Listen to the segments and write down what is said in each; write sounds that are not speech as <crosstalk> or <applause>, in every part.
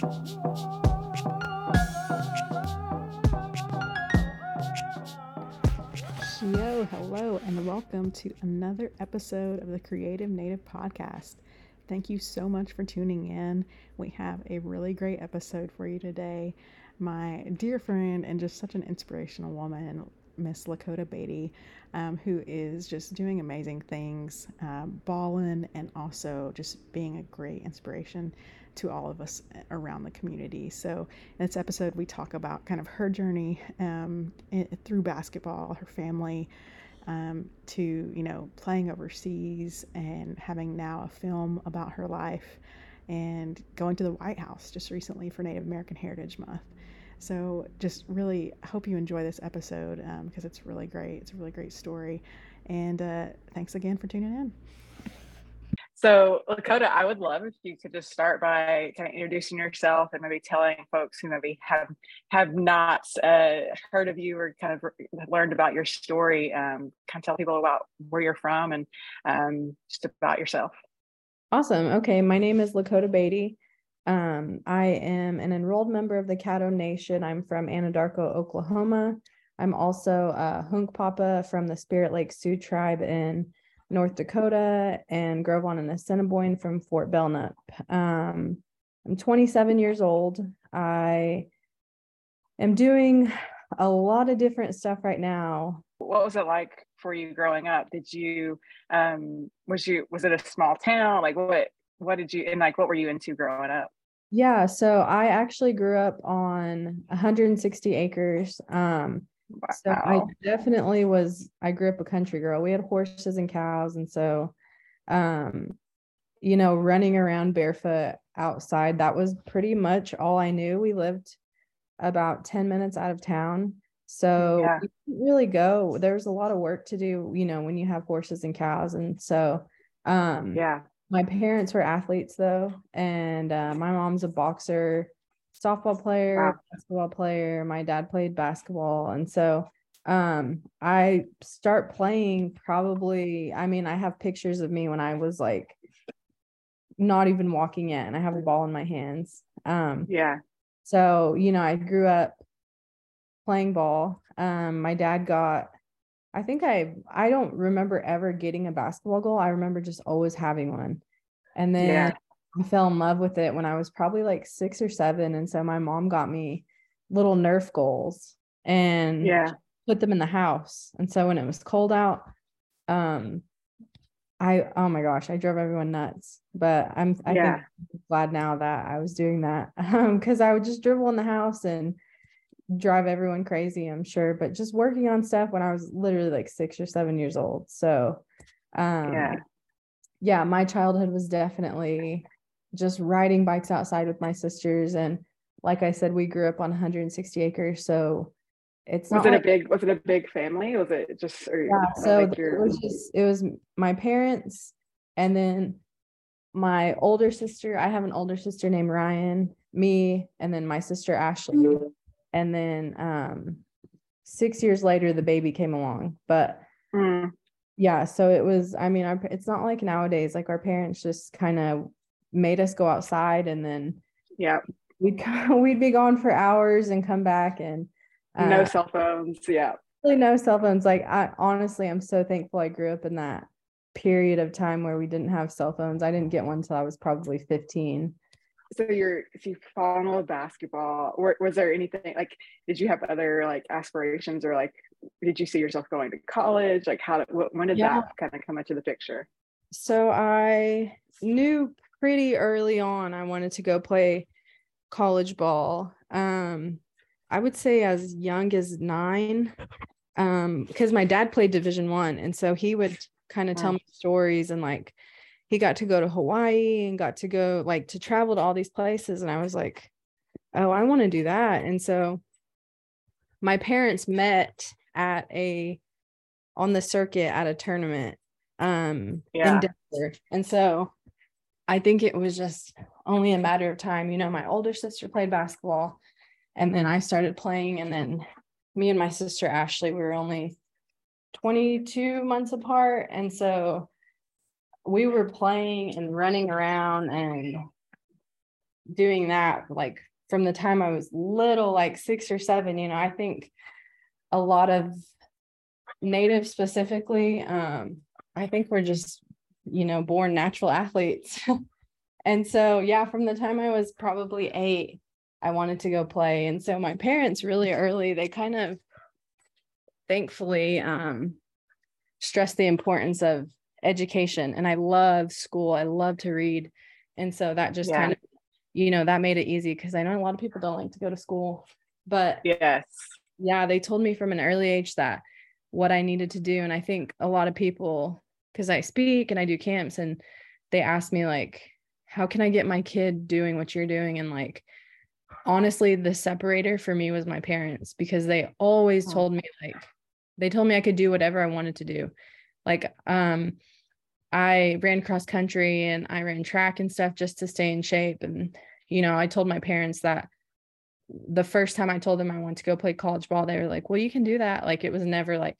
Yo, hello, and welcome to another episode of the Creative Native Podcast. Thank you so much for tuning in. We have a really great episode for you today. My dear friend and just such an inspirational woman, Miss Lakota Beatty, um, who is just doing amazing things, uh, balling, and also just being a great inspiration to all of us around the community. So, in this episode, we talk about kind of her journey um, through basketball, her family, um, to you know playing overseas and having now a film about her life, and going to the White House just recently for Native American Heritage Month. So, just really hope you enjoy this episode because um, it's really great. It's a really great story. And uh, thanks again for tuning in. So, Lakota, I would love if you could just start by kind of introducing yourself and maybe telling folks who maybe have have not uh, heard of you or kind of learned about your story. Um, kind of tell people about where you're from and um, just about yourself. Awesome. Okay, my name is Lakota Beatty. Um, I am an enrolled member of the Caddo Nation. I'm from Anadarko, Oklahoma. I'm also a Hunkpapa from the Spirit Lake Sioux tribe in North Dakota and Gros Ventre and Assiniboine from Fort Belknap. Um, I'm 27 years old. I am doing a lot of different stuff right now. What was it like for you growing up? Did you um was you was it a small town? Like what what did you and like what were you into growing up? Yeah, so I actually grew up on 160 acres. Um, wow. So I definitely was. I grew up a country girl. We had horses and cows, and so, um, you know, running around barefoot outside that was pretty much all I knew. We lived about 10 minutes out of town, so yeah. we didn't really go. There's a lot of work to do, you know, when you have horses and cows, and so, um, yeah my parents were athletes though, and uh, my mom's a boxer, softball player, wow. basketball player. My dad played basketball, and so um, I start playing probably. I mean, I have pictures of me when I was like not even walking yet, and I have a ball in my hands. Um, yeah. So you know, I grew up playing ball. Um, my dad got I think I I don't remember ever getting a basketball goal. I remember just always having one. And then yeah. I fell in love with it when I was probably like 6 or 7 and so my mom got me little nerf goals and yeah put them in the house. And so when it was cold out um I oh my gosh, I drove everyone nuts. But I'm I yeah. think I'm glad now that I was doing that. <laughs> Um cuz I would just dribble in the house and drive everyone crazy, I'm sure, but just working on stuff when I was literally like six or seven years old. So, um, yeah, yeah, my childhood was definitely just riding bikes outside with my sisters. And like I said, we grew up on 160 acres. So, it's was it like, a big was it a big family was it just or, yeah so like it was just it was my parents and then my older sister i have an older sister named ryan me and then my sister ashley and then um six years later the baby came along but mm. yeah so it was i mean our, it's not like nowadays like our parents just kind of made us go outside and then yeah. we'd <laughs> we'd be gone for hours and come back and uh, no cell phones yeah. really no cell phones. Like i honestly i'm so thankful i grew up in that period of time where we didn't have cell phones. I didn't get one until i was probably 15 so you're if you fall in love with basketball or was there anything like did you have other like aspirations or like did you see yourself going to college? Like how when did yeah. that kind of come into the picture? So i knew pretty early on i wanted to go play college ball um i would say as young as nine um because my dad played division one and so he would kind of tell me stories and like he got to go to Hawaii and got to go like to travel to all these places. And I was like, oh, I want to do that. And so my parents met at a on the circuit at a tournament um yeah. in Denver. And so I think it was just only a matter of time. You know, my older sister played basketball and then I started playing and then me and my sister Ashley we were only 22 months apart and so we were playing and running around and doing that like from the time I was little, like six or seven, you know, I think a lot of natives specifically, um, I think we're just, you know, born natural <laughs> athletes. and so, yeah, from the time I was probably eight, I wanted to go play. And so my parents really early, they kind of thankfully um, stressed the importance of education. And I love school. I love to read. And so that just yeah. kind of, you know, that made it easy because I know a lot of people don't like to go to school. But yes, yeah, they told me from an early age that what I needed to do. And I think a lot of people, because I speak and I do camps, and they ask me, like, how can I get my kid doing what you're doing? And like, honestly, the separator for me was my parents because they always told me, like, they told me I could do whatever I wanted to do. Like, um, I ran cross country and I ran track and stuff just to stay in shape. And, you know, I told my parents that the first time I told them I wanted to go play college ball, they were like, well, you can do that. Like, it was never like,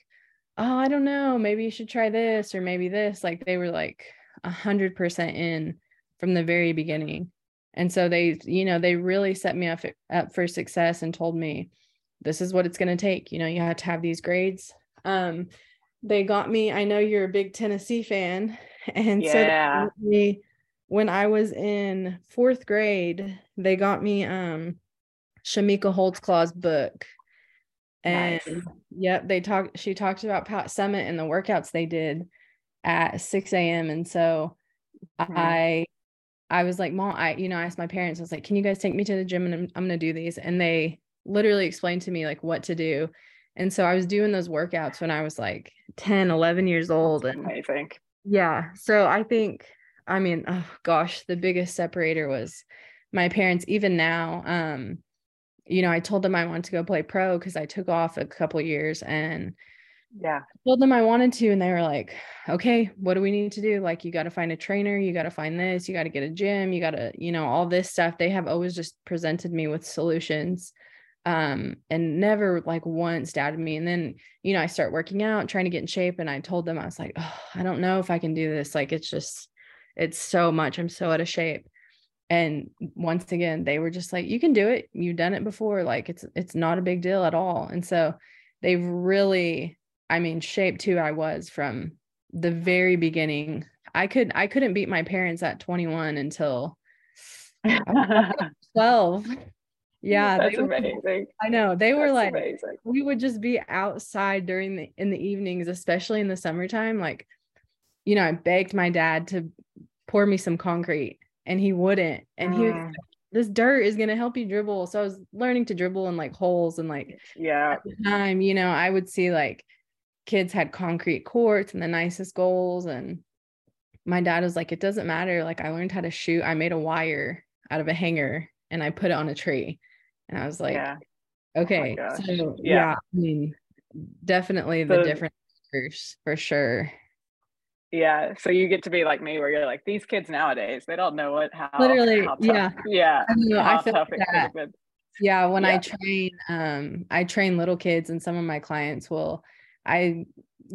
oh, I don't know, maybe you should try this or maybe this. Like, they were like a hundred percent in from the very beginning. And so they, you know, they really set me up, up for success and told me, this is what it's going to take. You know, you have to have these grades. Um, they got me, I know you're a big Tennessee fan. <laughs> And yeah. so me, when I was in fourth grade, they got me um Chamique Holdsclaw's book. And nice. yep, they talked, she talked about Pat Summitt and the workouts they did at 6 a.m. And so mm-hmm. I I was like, Mom, I, you know, I asked my parents, I was like, can you guys take me to the gym and I'm, I'm going to do these? And they literally explained to me like what to do. And so I was doing those workouts when I was like 10, 11 years old. and I think, yeah. So I think, I mean, oh gosh, the biggest separator was my parents, even now. Um, you know, I told them I wanted to go play pro because I took off a couple years and yeah, I told them I wanted to, and they were like, okay, what do we need to do? Like, you got to find a trainer, you got to find this, you got to get a gym, you got to, you know, all this stuff. They have always just presented me with solutions um, and never like once doubted me. And then, you know, I start working out, trying to get in shape. And I told them, I was like, oh, I don't know if I can do this. Like, it's just, it's so much. I'm so out of shape. And once again, they were just like, you can do it. You've done it before. Like, it's, it's not a big deal at all. And so they've really, I mean, shaped who I was from the very beginning. I could, I couldn't beat my parents at 21 until <laughs> 12 yeah that's amazing i know they that's were like amazing. we would just be outside during the in the evenings especially in the summertime like you know i begged my dad to pour me some concrete and he wouldn't and he was mm. like, this dirt is going to help you dribble so i was learning to dribble in like holes and like yeah at the time you know i would see like kids had concrete courts and the nicest goals and my dad was like it doesn't matter like i learned how to shoot i made a wire out of a hanger and i put it on a tree and I was like, yeah. okay. Oh so yeah. yeah. I mean, definitely the so, difference for sure. Yeah. So you get to be like me where you're like, these kids nowadays, they don't know what how literally how tough, yeah. Yeah. I, know, I feel like that. Yeah. When yeah. I train, um, I train little kids and some of my clients will I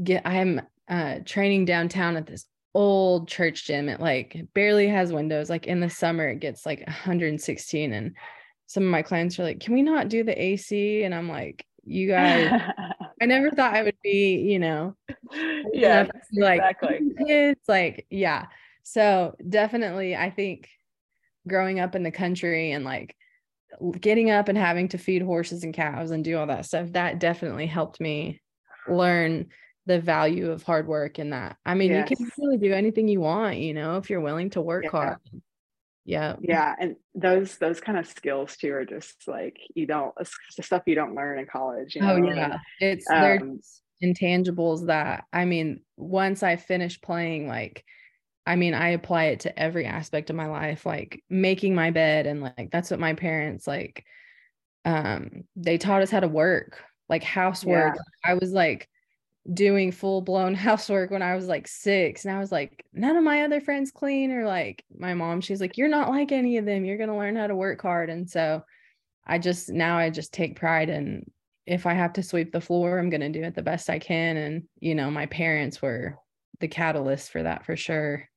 get I'm uh training downtown at this old church gym. It like barely has windows. Like in the summer, it gets like 116 and some of my clients are like, can we not do the AC? And I'm like, you guys, <laughs> I never thought I would be, you know, <laughs> yeah, like exactly. <laughs> It's like, yeah. So definitely, I think growing up in the country and like getting up and having to feed horses and cows and do all that stuff, that definitely helped me learn the value of hard work and that. I mean, yes. you can really do anything you want, you know, if you're willing to work yeah. hard yeah yeah and those those kind of skills too are just like you don't the stuff you don't learn in college you oh, know? oh yeah it's um, intangibles that i mean once i finish playing like i mean i apply it to every aspect of my life like making my bed and like that's what my parents like um they taught us how to work like housework yeah. i was like doing full blown <laughs> housework when I was like six. And I was like, none of my other friends clean, or like my mom, she's like, you're not like any of them. You're going to learn how to work hard. And so I just now I just take pride in if I have to sweep the floor, I'm going to do it the best I can. And, you know, my parents were the catalyst for that for sure.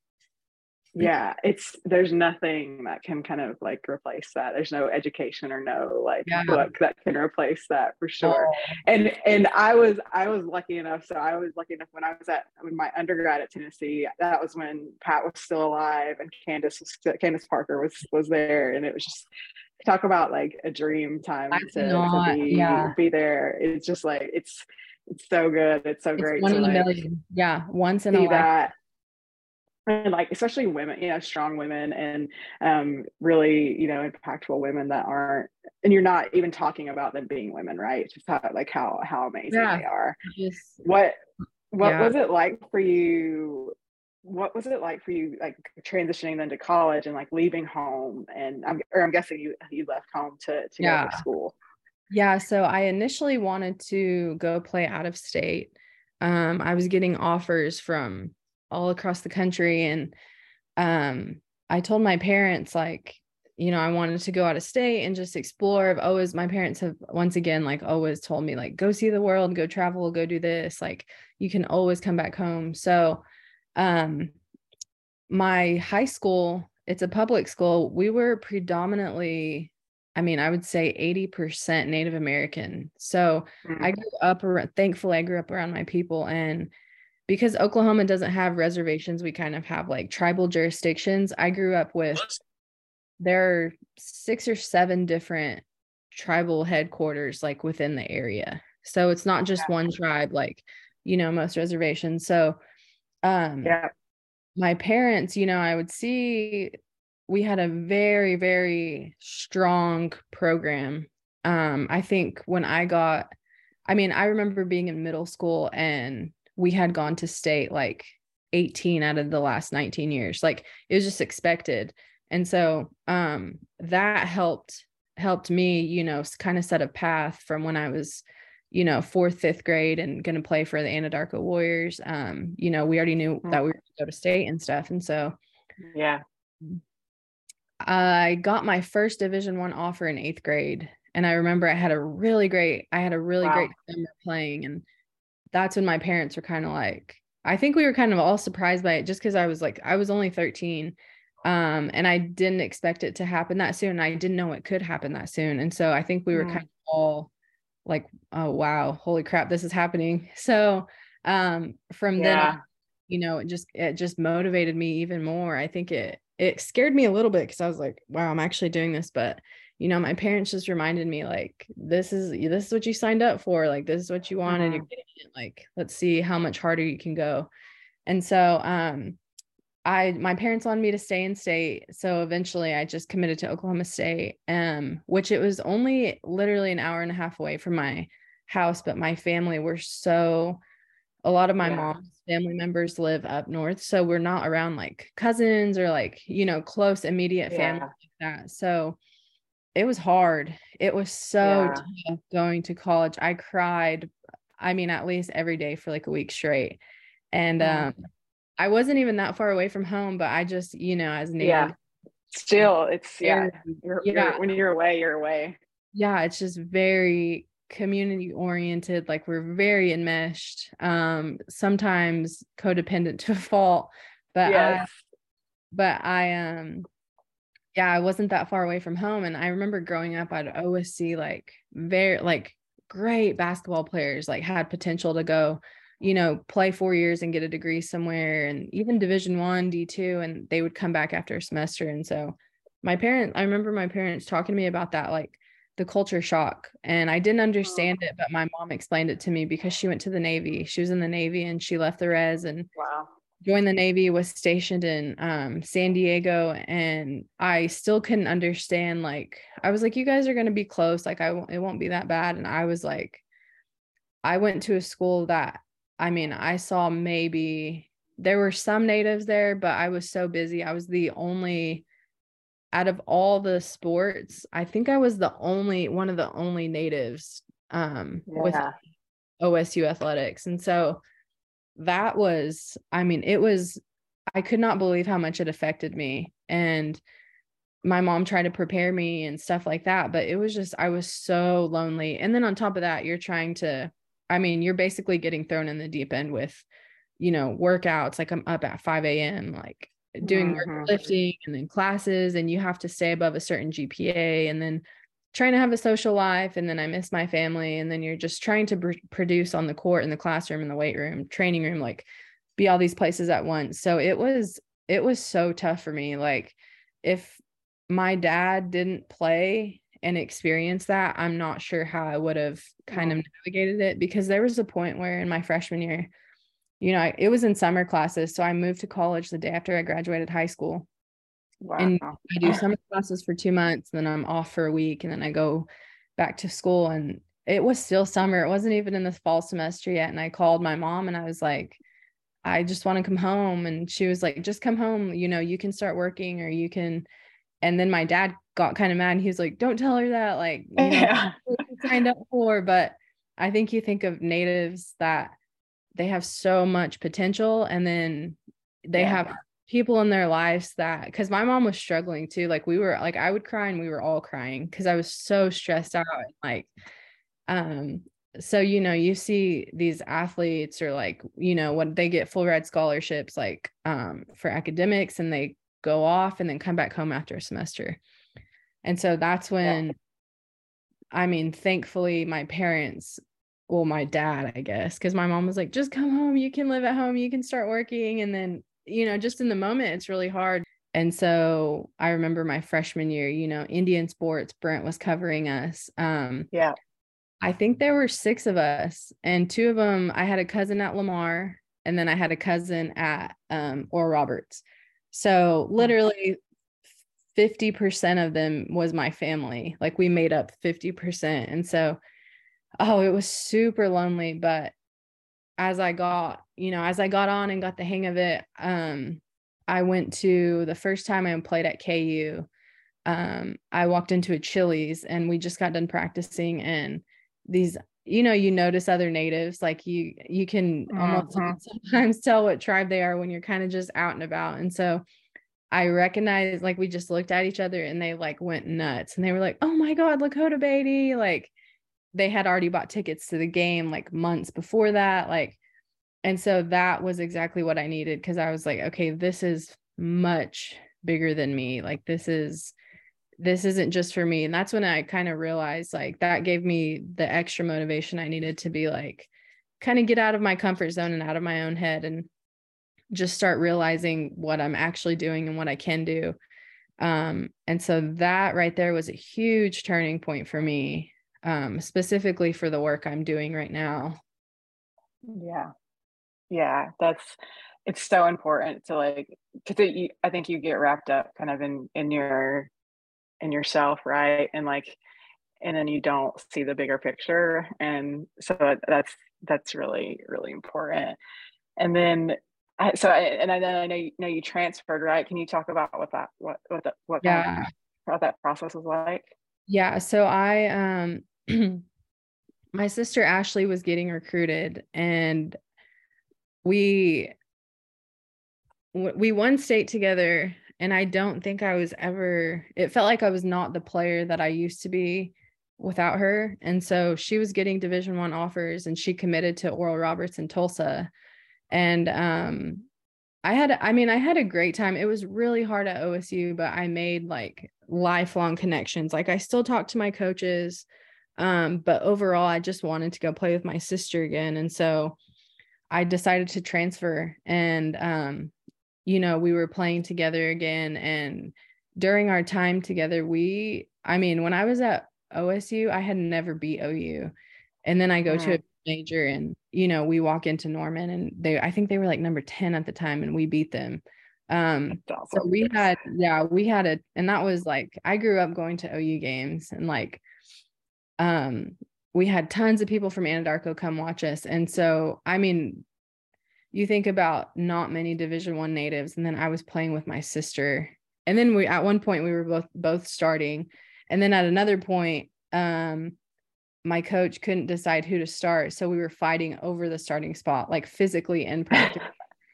yeah it's there's nothing that can kind of like replace that there's no education or no like yeah. book that can replace that for sure oh. and and i was i was lucky enough so i was lucky enough when i was at when my undergrad at tennessee that was when pat was still alive and candace was candace parker was was there and it was just talk about like a dream time to, not, to be, yeah. be there it's just like it's it's so good it's so it's great one to, like, million. yeah once in a life and like especially women you know strong women and um really you know impactful women that aren't and you're not even talking about them being women right just how like how how amazing yeah. they are Just, what what yeah. was it like for you what was it like for you like transitioning then to college and like leaving home? And i'm or i'm guessing you you left home to to yeah. go to school. Yeah so i initially wanted to go play out of state. Um i was getting offers from all across the country and um I told my parents like you know I wanted to go out of state and just explore. I've always my parents have once again like always told me like go see the world go travel go do this like you can always come back home. So um my high school it's a public school we were predominantly I mean, I would say 80% Native American. So mm-hmm. I grew up around, thankfully, I grew up around my people. And because Oklahoma doesn't have reservations, we kind of have like tribal jurisdictions. I grew up with there are six or seven different tribal headquarters like within the area. So it's not just yeah. one tribe like, you know, most reservations. So um yeah. my parents, you know, I would see we had a very very strong program. Um I think when I got I mean, I remember being in middle school and we had gone to state like 18 out of the last 19 years like it was just expected and so um that helped helped me you know kind of set a path from when i was you know fourth fifth grade and going to play for the anadarko warriors um you know we already knew mm-hmm. that we were going to go to state and stuff and so yeah i got my first division one offer in eighth grade and i remember i had a really great i had a really wow. great summer playing and that's when my parents were kind of like I think we were kind of all surprised by it just because I was like I was only 13 um and I didn't expect it to happen that soon I didn't know it could happen that soon and so I think we were mm. kind of all like oh wow holy crap this is happening so um from yeah. then you know it just it just motivated me even more I think it it scared me a little bit because I was like wow I'm actually doing this but you know my parents just reminded me like this is this is what you signed up for like this is what you want and you're mm-hmm. getting it like let's see how much harder you can go and so um i my parents wanted me to stay in state so eventually i just committed to oklahoma state um which it was only literally an hour and a half away from my house but my family were so a lot of my yeah. mom's family members live up north so we're not around like cousins or like you know close immediate yeah. family like that so it was hard. It was so yeah. tough going to college. I cried, I mean, at least every day for like a week straight. And um, I wasn't even that far away from home, but I just, you know, as native, yeah, still, it's yeah, you're, yeah. You're, when you're away, you're away. Yeah, it's just very community oriented. Like we're very enmeshed. Um, sometimes codependent <laughs> to a fault, but yes. I, but I um yeah, I wasn't that far away from home. And I remember growing up, I'd always see like very like great basketball players like had potential to go, you know, play four years and get a degree somewhere and even division one, D two, and they would come back after a semester. And so my parents, I remember my parents talking to me about that, like the culture shock. And I didn't understand it, but my mom explained it to me because she went to the Navy. She was in the Navy and she left the res and wow joined the Navy, was stationed in um, San Diego, and I still couldn't understand. Like, I was like, you guys are going to be close. Like, I won't, it won't be that bad. And I was like, I went to a school that, I mean, I saw maybe there were some natives there, but I was so busy. I was the only, out of all the sports, I think I was the only one of the only natives um, yeah. with OSU athletics. And so, that was, I mean, it was, I could not believe how much it affected me. And my mom tried to prepare me and stuff like that. But it was just, I was so lonely. And then on top of that, you're trying to, I mean, you're basically getting thrown in the deep end with, you know, workouts. Like I'm up at 5 a.m. Like doing Mhm. lifting and then classes and you have to stay above a certain GPA and then trying to have a social life and then I miss my family and then you're just trying to pr- produce on the court in the classroom in the weight room training room like be all these places at once so it was it was so tough for me like if my dad didn't play and experience that I'm not sure how I would have kind of navigated it because there was a point where in my freshman year you know I, it was in summer classes so I moved to college the day after I graduated high school Wow. and I do summer classes for two months, then I'm off for a week, and then I go back to school. And it was still summer. It wasn't even in the fall semester yet. And I called my mom and I was like, I just want to come home. And she was like, just come home. You know, you can start working or you can. And then my dad got kind of mad. And he was like, don't tell her that. Like, <laughs> you know, yeah. what you signed up for. But I think you think of natives that they have so much potential and then they Yeah. have people in their lives that because my mom was struggling too. Like we were like I would cry and we were all crying because I was so stressed out. and, Like um so you know you see these athletes or like you know when they get full ride scholarships like um for academics and they go off and then come back home after a semester. And so that's when i mean thankfully my parents well my dad i guess because my mom was like just come home. You can live at home. You can start working. And then you know just in the moment it's really hard. And so i remember my freshman year you know indian sports brent was covering us. Um Yeah. I think there were six of us, and two of them, I had a cousin at Lamar, and then I had a cousin at um, Oral Roberts. So literally 50% of them was my family. Like we made up 50%. And so, oh, it was super lonely. But as I got, you know, as I got on and got the hang of it, um, I went to the first time I played at KU. Um, I walked into a Chili's and we just got done practicing and these you know you notice other natives like you you can almost Mhm. sometimes <laughs> tell what tribe they are when you're kind of just out and about and so i recognized like we just looked at each other and they like went nuts and they were like oh my god lakota beatty like they had already bought tickets to the game like months before that like and so that was exactly what i needed because i was like okay this is much bigger than me like this is this isn't just for me and that's when i kind of realized like that gave me the extra motivation i needed to be like kind of get out of my comfort zone and out of my own head and just start realizing what i'm actually doing and what i can do um and so that right there was a huge turning point for me um specifically for the work i'm doing right now Yeah. Yeah. That's it's so important to like because you, I think you get wrapped up kind of in in your in yourself, right? And like and then you don't see the bigger picture. And so that's that's really, really important. And then I, so I, and then I know you know you transferred, right? Can you talk about what that what what that what kind of- what that process was like? Yeah, so I um <clears throat> my sister Ashley was getting recruited and we we won state together and I don't think I was ever it felt like I was not the player that I used to be without her and so she was getting division 1 offers and she committed to Oral Roberts in Tulsa and um I had I mean I had a great time. It was really hard at OSU, but I made like lifelong connections. Like I still talk to my coaches. Um, but overall I just wanted to go play with my sister again. And so I decided to transfer and um, you know, we were playing together again. And during our time together, we I mean, when I was at OSU, I had never beat OU. And then I go to a major and you know, we walk into Norman and they I think they were like number 10 at the time and we beat them. Um That's so we had yeah, we had a and that was like I grew up going to OU games and like um we had tons of people from Anadarko come watch us. And so I mean you think about not many division 1 natives and then I was playing with my sister. And then we at one point we were both both starting and then at another point um my coach couldn't decide who to start so we were fighting over the starting spot like physically in <laughs> practice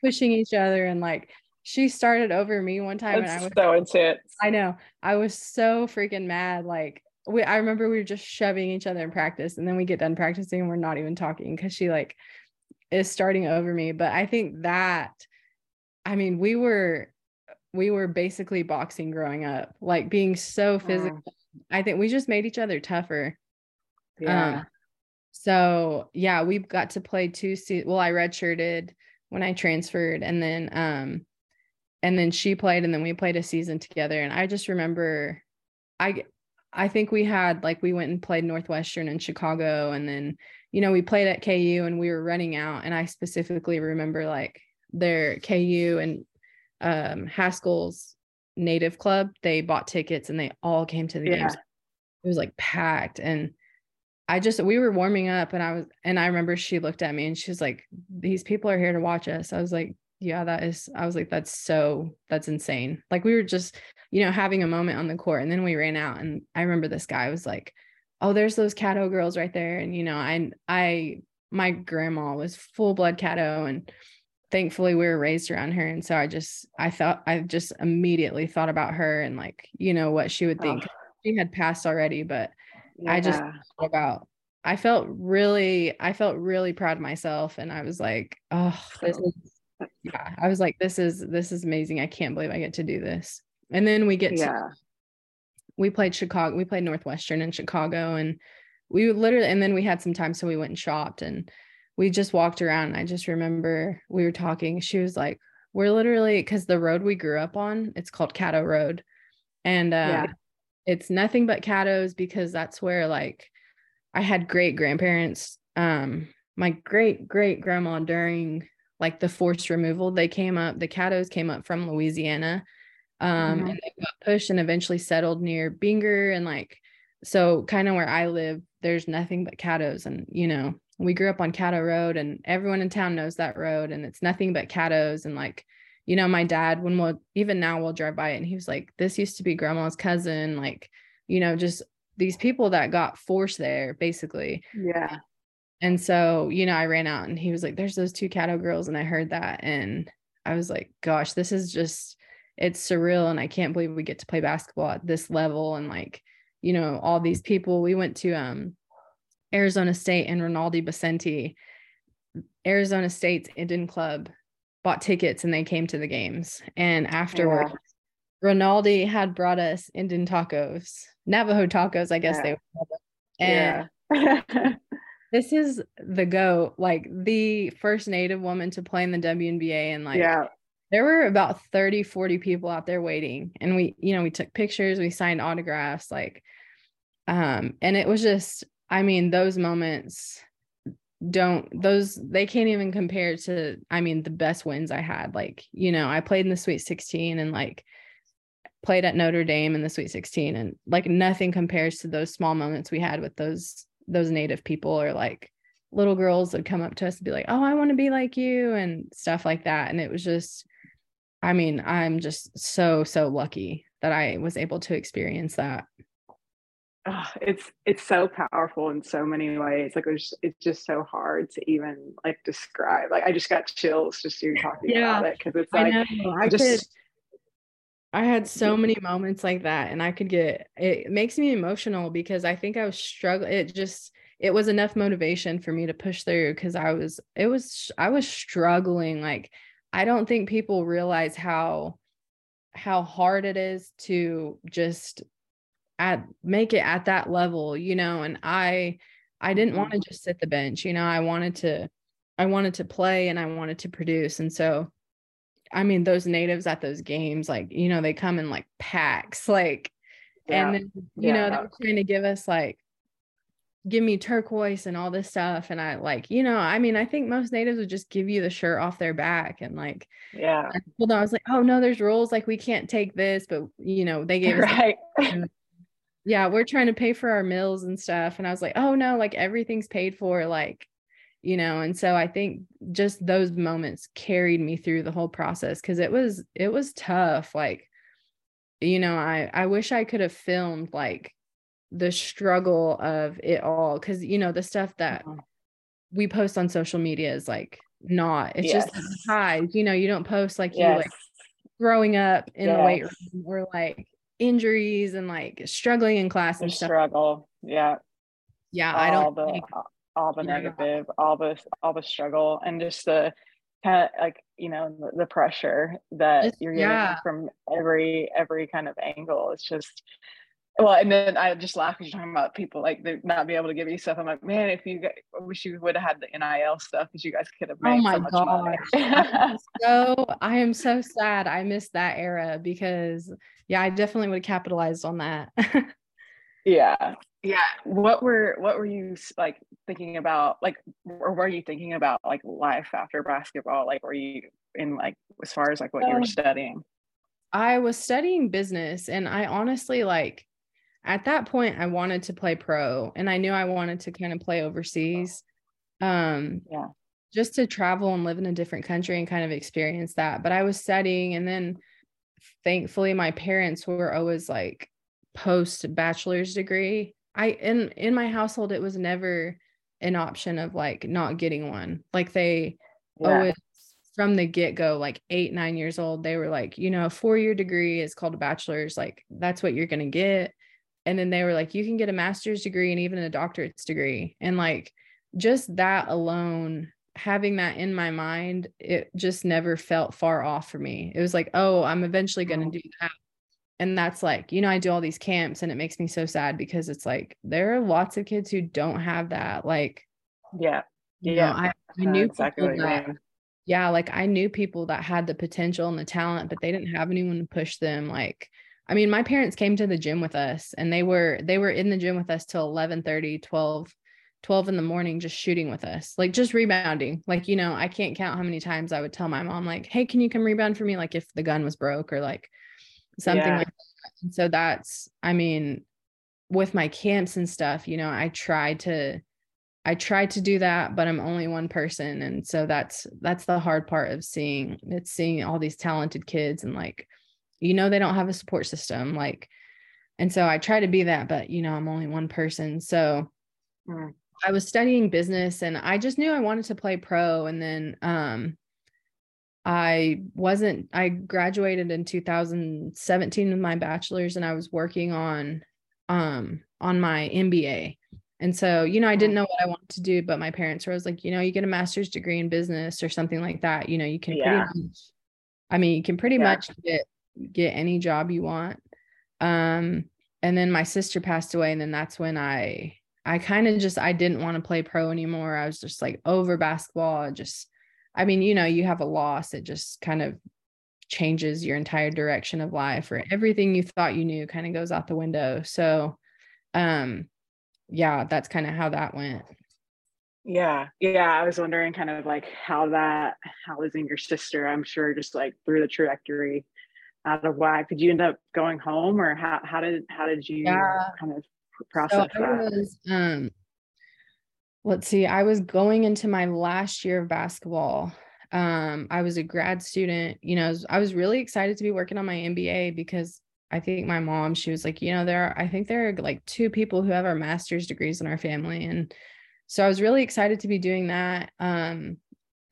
pushing each other and like she started over me one time and I was so intense. I know I was so freaking mad like we I remember we were just shoving each other in practice and then we get done practicing and we're not even talking cuz she like is starting over me but I think that I mean we were we were basically boxing growing up, like being so physical. I think we just made each other tougher. Yeah. Um, so yeah, we got to play two se- well, I redshirted when I transferred and then um and then she played and then we played a season together and I just remember I I think we had like we went and played Northwestern in Chicago and then you know we played at KU and we were running out and I specifically remember like their KU and um Haskell's native club they bought tickets and they all came to the Yeah. games it was like packed and I just we were warming up and I was and I remember she looked at me and she was like these people are here to watch us. I was like yeah that is I was like that's so that's insane. Like we were just you know having a moment on the court and then we ran out and I remember this guy was like oh there's those Caddo girls right there and you know I I my grandma was full blood Caddo and thankfully we were raised around her and so I just I thought I just immediately thought about her and like you know what she would think. Oh, She had passed already but I just thought about I felt really I felt really proud of myself and I was like, oh, this is yeah. I was like, this is this is amazing. I can't believe I get to do this. And then we get to yeah. We played Chicago, we played Northwestern in Chicago and we literally and then we had some time so we went and shopped and we just walked around I just remember we were talking. She was like, we're literally because the road we grew up on, it's called Caddo Road. And um, Yeah. it's nothing but caddos because that's where like I had great grandparents. Um, my great great grandma during like the forced removal, they came up, the caddos came up from Louisiana. Um, Mhm. and they got pushed and eventually settled near Binger and like so kind of where I live, there's nothing but caddos. And you know, we grew up on Caddo Road and everyone in town knows that road and it's nothing but caddos and like you know, my dad, when we'll even now we'll drive by it and he was like, This used to be grandma's cousin, like, you know, just these people that got forced there basically. Yeah. And so, you know, I ran out and he was like, There's those two Caddo girls. And I heard that. And I was like, Gosh, this is just, it's surreal. And I can't believe we get to play basketball at this level. And like, you know, all these people, we went to um Arizona State and Ryneldi Becenti, Arizona State's Indian club bought tickets and they came to the games. And afterward, Rinaldi had brought us Indian tacos, Navajo tacos, I guess Yeah. they them. And Yeah. <laughs> this is the go, like the first native woman to play in the WNBA. And like, yeah. There were about 30, 40 people out there waiting. And we, you know, we took pictures, we signed autographs, like, um, and it was just, I mean, those moments don't those they can't even compare to i mean the best wins i had like you know i played in the sweet 16 and like played at notre dame in the sweet 16 and like nothing compares to those small moments we had with those those native people or like little girls would come up to us and be like oh i want to be like you and stuff like that and it was just i mean i'm just so so lucky that i was able to experience that Oh, it's it's so powerful in so many ways. Like it's it's just so hard to even like describe. Like I just got chills just you talking <laughs> Yeah, about it because it's i like know i just could I had so many moments like that, and I could get it makes me emotional because I think I was struggling. It just it was enough motivation for me to push through because I was it was I was struggling. Like I don't think people realize how how hard it is to just at make it at that level, you know. And I I didn't want mm-hmm. to just sit the bench, you know. I wanted to I wanted to play and I wanted to produce, and so I mean, those natives at those games, like, you know, they come in like packs, <laughs> like, Yeah. and then, you know, Yeah. were trying to give us like, give me turquoise and all this stuff. And I like, you know, I mean, I think most natives would just give you the shirt off their back and like, yeah. Told I was like, oh no, there's rules, like we can't take this, but you know, they gave <laughs> us Right. <laughs> yeah, we're trying to pay for our meals and stuff. And I was like, oh no, like everything's paid for, like, you know, and so I think just those moments carried me through the whole process because it was it was tough. Like, you know, I I wish I could have filmed like the struggle of it all because you know the stuff that Mhm. we post on social media is like not it's just Yes. highs you know you don't post like you like growing up in the weight room or like injuries and like struggling in class The and stuff. struggle. Yeah. Yeah, I all don't the think all the negative, all the all the struggle and just the kind of like you know the, the pressure that It's- you're getting yeah. from every every kind of angle it's just well and then i just laugh because you're talking about people like they not be able to give you stuff i'm like man if you guys, I wish you would have had the NIL stuff because you guys could have oh made Oh my so much money. gosh. <laughs> so I am so sad I missed that era because yeah, I definitely would have capitalized on that. <laughs> yeah yeah what were what were you like thinking about like or were you thinking about like life after basketball like were you in like as far as like what you were um, studying I was studying business and I honestly like at that point I wanted to play pro and I knew I wanted to kind of play overseas. Um Yeah. just to travel and live in a different country and kind of experience that. But I was studying and then thankfully my parents were always like post bachelor's degree. I in in my household it was never an option of like not getting one. Like they yeah always from the get-go like eight nine years old they were like you know a four-year degree is called a bachelor's like that's what you're going to get and then they were like you can get a master's degree and even a doctorate's degree. And like just that alone having that in my mind it just never felt far off for me. It was like oh i'm eventually going to do that. And that's like you know i do all these camps and it makes me so sad because it's like there are lots of kids who don't have that like yeah. you Yeah, know i, I knew exactly people that yeah like i knew people that had the potential and the talent but they didn't have anyone to push them like i mean my parents came to the gym with us and they were they were in the gym with us till 11 30 12 12 in the morning just shooting with us like just rebounding like you know i can't count how many times i would tell my mom like hey can you come rebound for me like if the gun was broke or like something Yeah. like that and so that's i mean with my camps and stuff you know i tried to I tried to do that, but I'm only one person. And so that's that's the hard part of seeing it's seeing all these talented kids and like, you know, they don't have a support system. Like, and so I try to be that, but you know, I'm only one person. So Mm. I was studying business and I just knew I wanted to play pro. And then um I wasn't I graduated in 2017 with my bachelor's and I was working on um on my MBA. And so, you know, I didn't know what I wanted to do, but my parents were always like, you know, you get a master's degree in business or something like that. You know, you can Yeah. pretty much, I mean, you can pretty Yeah. much get get any job you want. Um, and then my sister passed away, and then that's when I I kind of just I didn't want to play pro anymore. I was just like over basketball. I just, I mean, you know, you have a loss, it just kind of changes your entire direction of life or everything you thought you knew kind of goes out the window. So um yeah, that's kind of how that went. Yeah, yeah. I was wondering kind of like how that, how losing your sister, I'm sure just like through the trajectory out of why. Did you end up going home or how, how did, how did you Yeah. kind of So process I that? was um let's see, I was going into my last year of basketball. Um, I was a grad student, you know, I was- I was really excited to be working on my MBA because I think my mom, she was like, you know, there are, I think there are like two people who have our master's degrees in our family. And so I was really excited to be doing that. Um,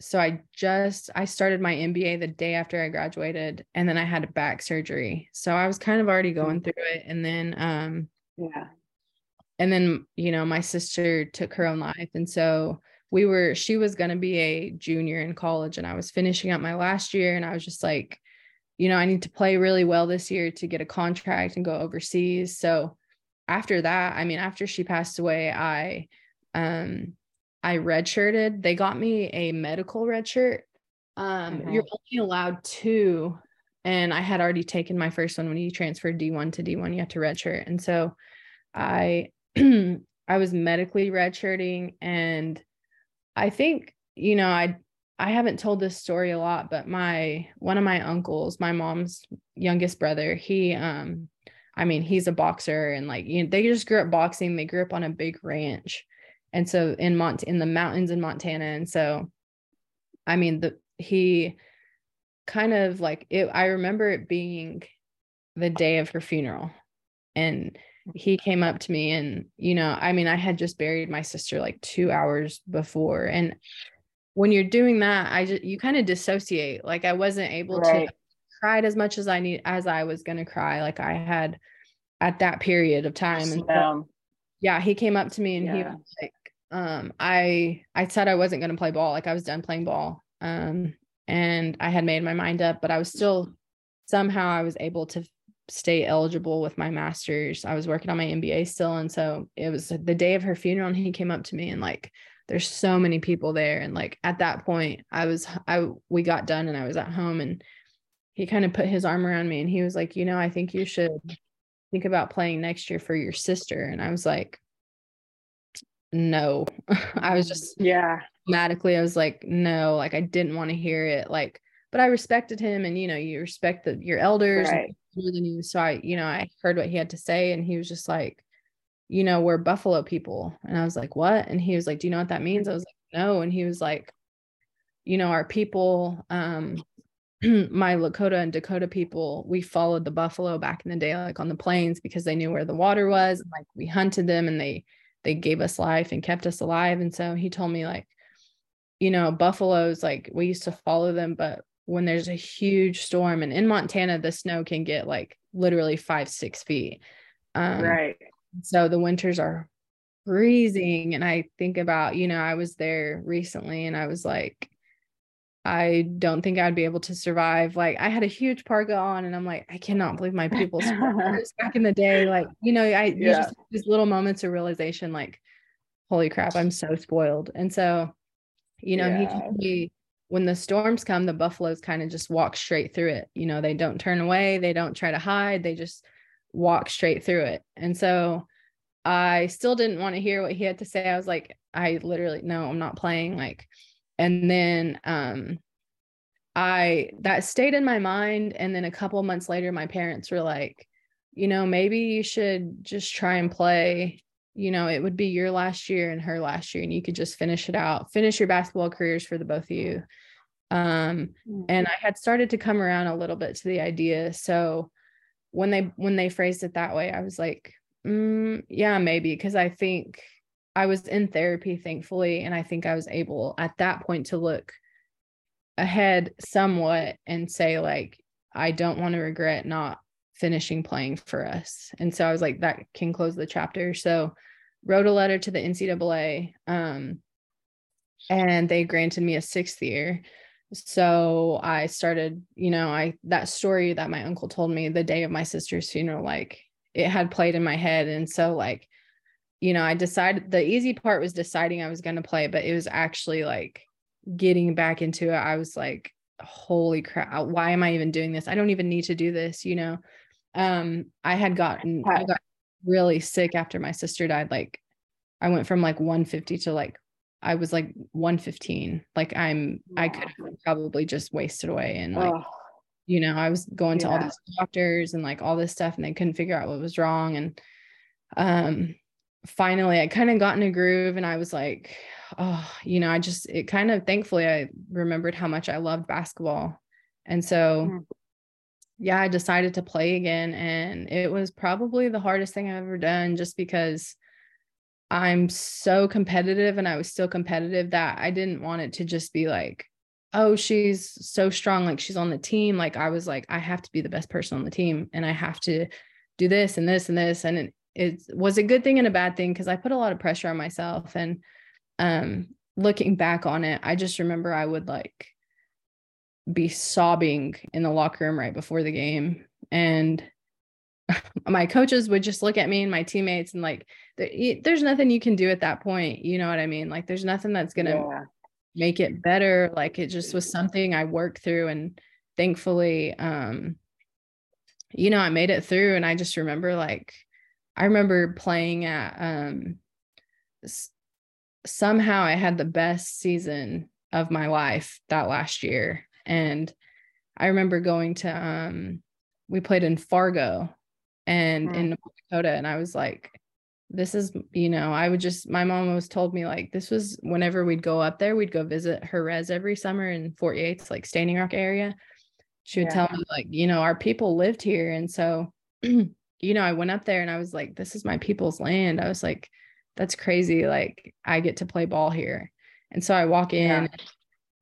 so I just I started my MBA the day after I graduated and then I had a back surgery. So I was kind of already going through it. And then um Yeah. and then you know my sister took her own life and so we were she was going to be a junior in college and i was finishing up my last year and i was just like you know i need to play really well this year to get a contract and go overseas so after that i mean after she passed away i um i redshirted. They got me a medical red shirt um you're only allowed two and i had already taken my first one. When you transfer d1 to d1 you have to redshirt. And so i <clears throat> I was medically redshirting and I think, you know, I I haven't told this story a lot, but my one of my uncles, my mom's youngest brother, he um I mean, he's a boxer and like you know, they just grew up boxing. They grew up on a big ranch. And so in Mont in the mountains in Montana. And so I mean, the he kind of like it I remember it being the day of her funeral. And he came up to me and you know i mean i had just buried my sister like two hours before and when you're doing that i just you kind of dissociate like i wasn't able Right. to cry as much as i need as i was going to cry like i had at that period of time and so, yeah he came up to me and he was like um i i said i wasn't going to play ball like i was done playing ball um and I had made my mind up, but I was still somehow I was able to stay eligible with my master's. I was working on my MBA still. And so it was the day of her funeral, and he came up to me and like, there's so many people there. And like at that point, I was, I, we got done and I was at home and he kind of put his arm around me and he was like, you know, I think you should think about playing next year for your sister. And I was like, no. <laughs> I was just, yeah, automatically, I was like, no, like I didn't want to hear it. Like, but I respected him and, you know, you respect the, your elders. right. more than you. So I, you know, I heard what he had to say and he was just like, you know, we're Buffalo people. And I was like, what? And he was like, do you know what that means? I was like, no. And he was like, you know, our people, um, <clears throat> my Lakota and Dakota people, we followed the buffalo back in the day, like on the plains, because they knew where the water was. And, like we hunted them and they they gave us life and kept us alive. And so he told me, like, you know, buffaloes, like we used to follow them, but when there's a huge storm and in Montana, the snow can get like literally five, six feet. Um, right. So the winters are freezing. And I think about, you know, I was there recently and I was like, I don't think I'd be able to survive. Like I had a huge parka on and I'm like, I cannot believe my <laughs> people back in the day. Like, you know, I yeah. just these little moments of realization, like, holy crap, I'm so spoiled. And so, you know, yeah. he told me when the storms come, the buffaloes kind of just walk straight through it. You know, they don't turn away, they don't try to hide, they just walk straight through it. And so I still didn't want to hear what he had to say. I was like, I literally, no, I'm not playing. Like, and then um i that stayed in my mind. And then a couple months later my parents were like you know maybe you should just try and play. You know it would be your last year and her last year and you could just finish it out. Finish your basketball careers for the both of you. Um mm-hmm. and i had started to come around a little bit to the idea. So when they when they phrased it that way i was like mm, yeah maybe. Because i think I was in therapy, thankfully, and I think I was able at that point to look ahead somewhat and say, like, I don't want to regret not finishing playing for us. And so I was like, that can close the chapter. So wrote a letter to the NCAA, um, and they granted me a sixth year. So I started, you know, I that story that my uncle told me the day of my sister's funeral, like it had played in my head. And so like you know, I decided the easy part was deciding I was going to play, but it was actually like getting back into it. I was like, holy crap, uh, why am I even doing this? I don't even need to do this, you know. Um, I had gotten I got really sick after my sister died. Like I went from like 150 to like I was like 115. Like I'm I could have probably just wasted away and like oh. you know, I was going to all these doctors and like all this stuff and they couldn't figure out what was wrong and um finally I kind of got in a groove and I was like, oh, you know, I just, it kind of thankfully I remembered how much I loved basketball. And so, mm-hmm. yeah, I decided to play again. And it was probably the hardest thing I've ever done just because I'm so competitive and I was still competitive that I didn't want it to just be like, oh, she's so strong. Like she's on the team. Like I was like, I have to be the best person on the team and I have to do this and this and this. And it, it was a good thing and a bad thing because I put a lot of pressure on myself. And um, looking back on it, I just remember I would like be sobbing in the locker room right before the game. And <laughs> my coaches would just look at me and my teammates and like, there's nothing you can do at that point. You know what I mean? Like, there's nothing that's going to yeah. make it better. Like, it just was something I worked through. And thankfully, um, you know, I made it through. And I just remember like, I remember playing at um somehow I had the best season of my life that last year. And I remember going to um we played in Fargo and mm. in North Dakota and I was like this is you know I would just my mom always told me like this was whenever we'd go up there we'd go visit her res every summer in Fort Yates like Standing Rock area she would yeah. tell me like you know our people lived here and so <clears throat> you know, I went up there and I was like, this is my people's land. I was like, that's crazy. Like, I get to play ball here. And so I walk in.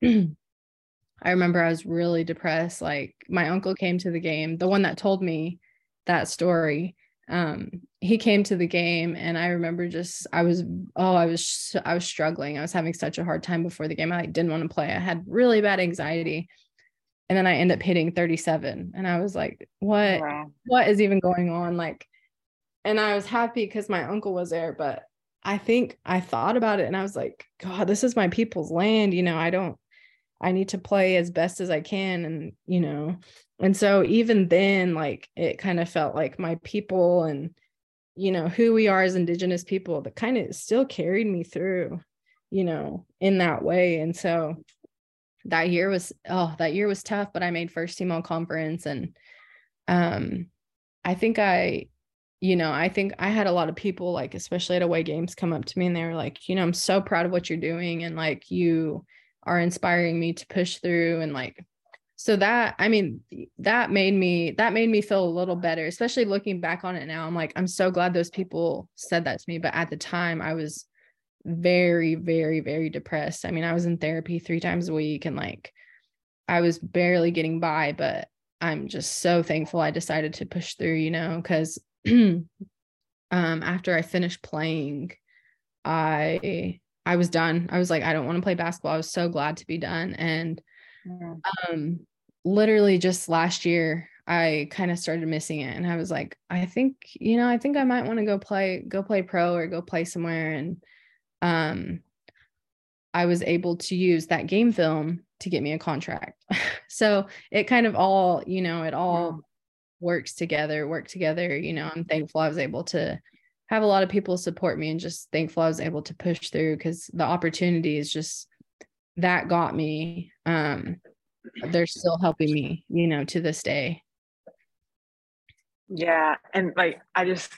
Yeah. <clears throat> I remember I was really depressed. Like, my uncle came to the game, the one that told me that story. um he came to the game and i remember just i was oh i was i was struggling i was having such a hard time before the game i like, didn't want to play i had really bad anxiety and then i end up hitting 37 and i was like what wow. what is even going on? Like and i was happy because my uncle was there but i think i thought about it and i was like god this is my people's land. You know i don't i need to play as best as i can and you know and so even then like it kind of felt like my people and you know who we are as indigenous people that kind of still carried me through you know in that way. And so that year was oh that year was tough but i made first team all conference and um i think i you know i think i had a lot of people like especially at away games come up to me and they were like you know i'm so proud of what you're doing and like you are inspiring me to push through. And like so that i mean that made me that made me feel a little better especially looking back on it now i'm like i'm so glad those people said that to me but at the time i was very very very depressed. I mean i was in therapy three times a week and like i was barely getting by but i'm just so thankful i decided to push through you know because <clears throat> um after i finished playing i i was done. I was like i don't want to play basketball. I was so glad to be done. And um literally just last year I kind of started missing it and I was like I think you know I think I might want to go play go play pro or go play somewhere. And um I was able to use that game film to get me a contract. <laughs> so it kind of all, you know, it all works together, work together, you know, I'm thankful I was able to have a lot of people support me and just thankful I was able to push through because the opportunity is just that got me um they're still helping me, you know, to this day. Yeah. And like, I just,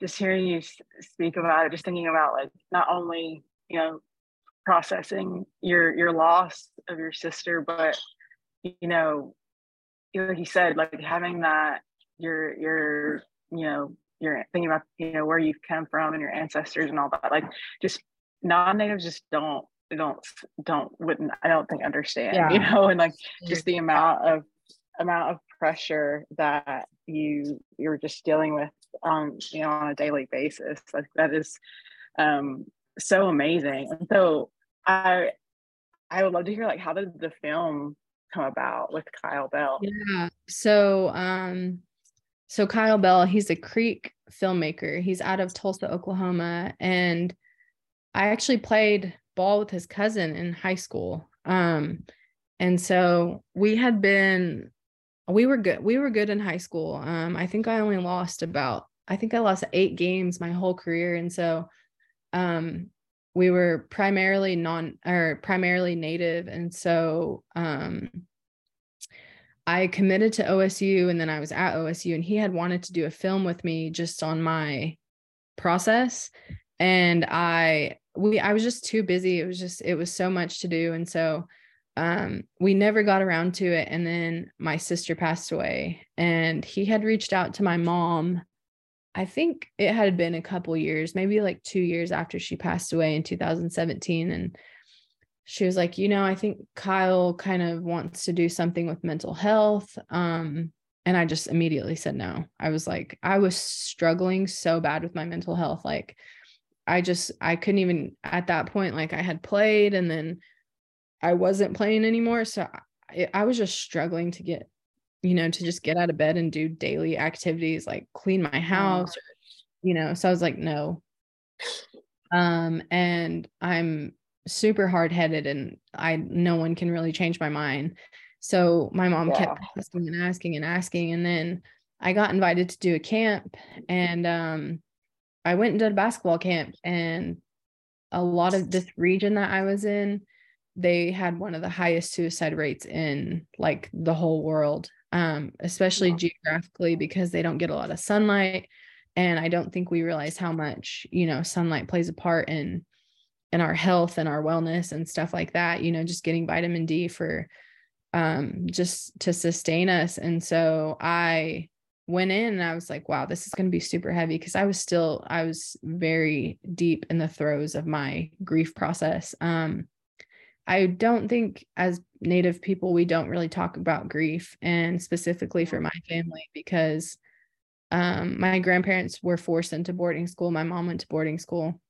just hearing you speak about it, just thinking about like not only, you know, processing your, your loss of your sister, but, you know, like you said, like having that, your, your, you know, you're thinking about, you know, where you've come from and your ancestors and all that, like just non-natives just don't don't don't wouldn't I don't think understand, yeah. you know, and like just the amount of amount of pressure that you you're just dealing with on you know on a daily basis. Like that is um so amazing. And so I I would love to hear like how did the film come about with Kyle Bell? Yeah. So um so Kyle Bell, he's a Creek filmmaker. He's out of Tulsa, Oklahoma. And I actually played ball with his cousin in high school. Um, and so we had been, we were good. We were good in high school. Um, I think I only lost about, I think I lost eight games my whole career. And so, um, we were primarily non or primarily native. And so, um, I committed to OSU and then I was at OSU and he had wanted to do a film with me just on my process and I we I was just too busy. It was just it was so much to do and so um we never got around to it and then my sister passed away and he had reached out to my mom I think it had been a couple years, maybe like 2 years after she passed away in 2017 and she was like, "You know, I think Kyle kind of wants to do something with mental health." Um and I just immediately said no. I was like I was struggling so bad with my mental health like I just I couldn't even at that point like I had played and then I wasn't playing anymore so I, I was just struggling to get you know to just get out of bed and do daily activities like clean my house you know so I was like no. Um and I'm super hard-headed and I no one can really change my mind. So my mom yeah. kept asking and asking and asking and then I got invited to do a camp and um I went and did a basketball camp and a lot of this region that I was in, they had one of the highest suicide rates in like the whole world, um, especially wow. geographically because they don't get a lot of sunlight. And I don't think we realize how much, you know, sunlight plays a part in in our health and our wellness and stuff like that, you know, just getting vitamin D for um just to sustain us. And so I went in and I was like, wow, this is going to be super heavy because I was still, I was very deep in the throes of my grief process. Um, I don't think as Native people, we don't really talk about grief and specifically for my family because um, my grandparents were forced into boarding school. My mom went to boarding school.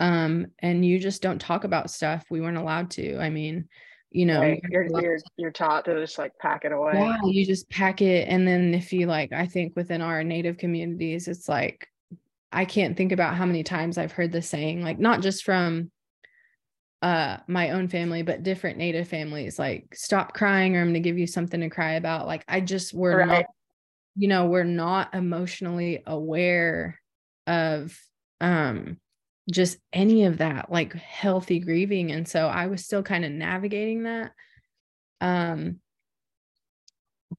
Um, and you just don't talk about stuff. We weren't allowed to. I mean, you know, right. you're, you're, you're taught to just like pack it away. Yeah, you just pack it. And then if you like, I think within our native communities, it's like, I can't think about how many times I've heard the saying, like not just from uh my own family but different native families like stop crying or i'm going to give you something to cry about like i just we're right. not you know we're not emotionally aware of um just any of that like healthy grieving and so i was still kind of navigating that um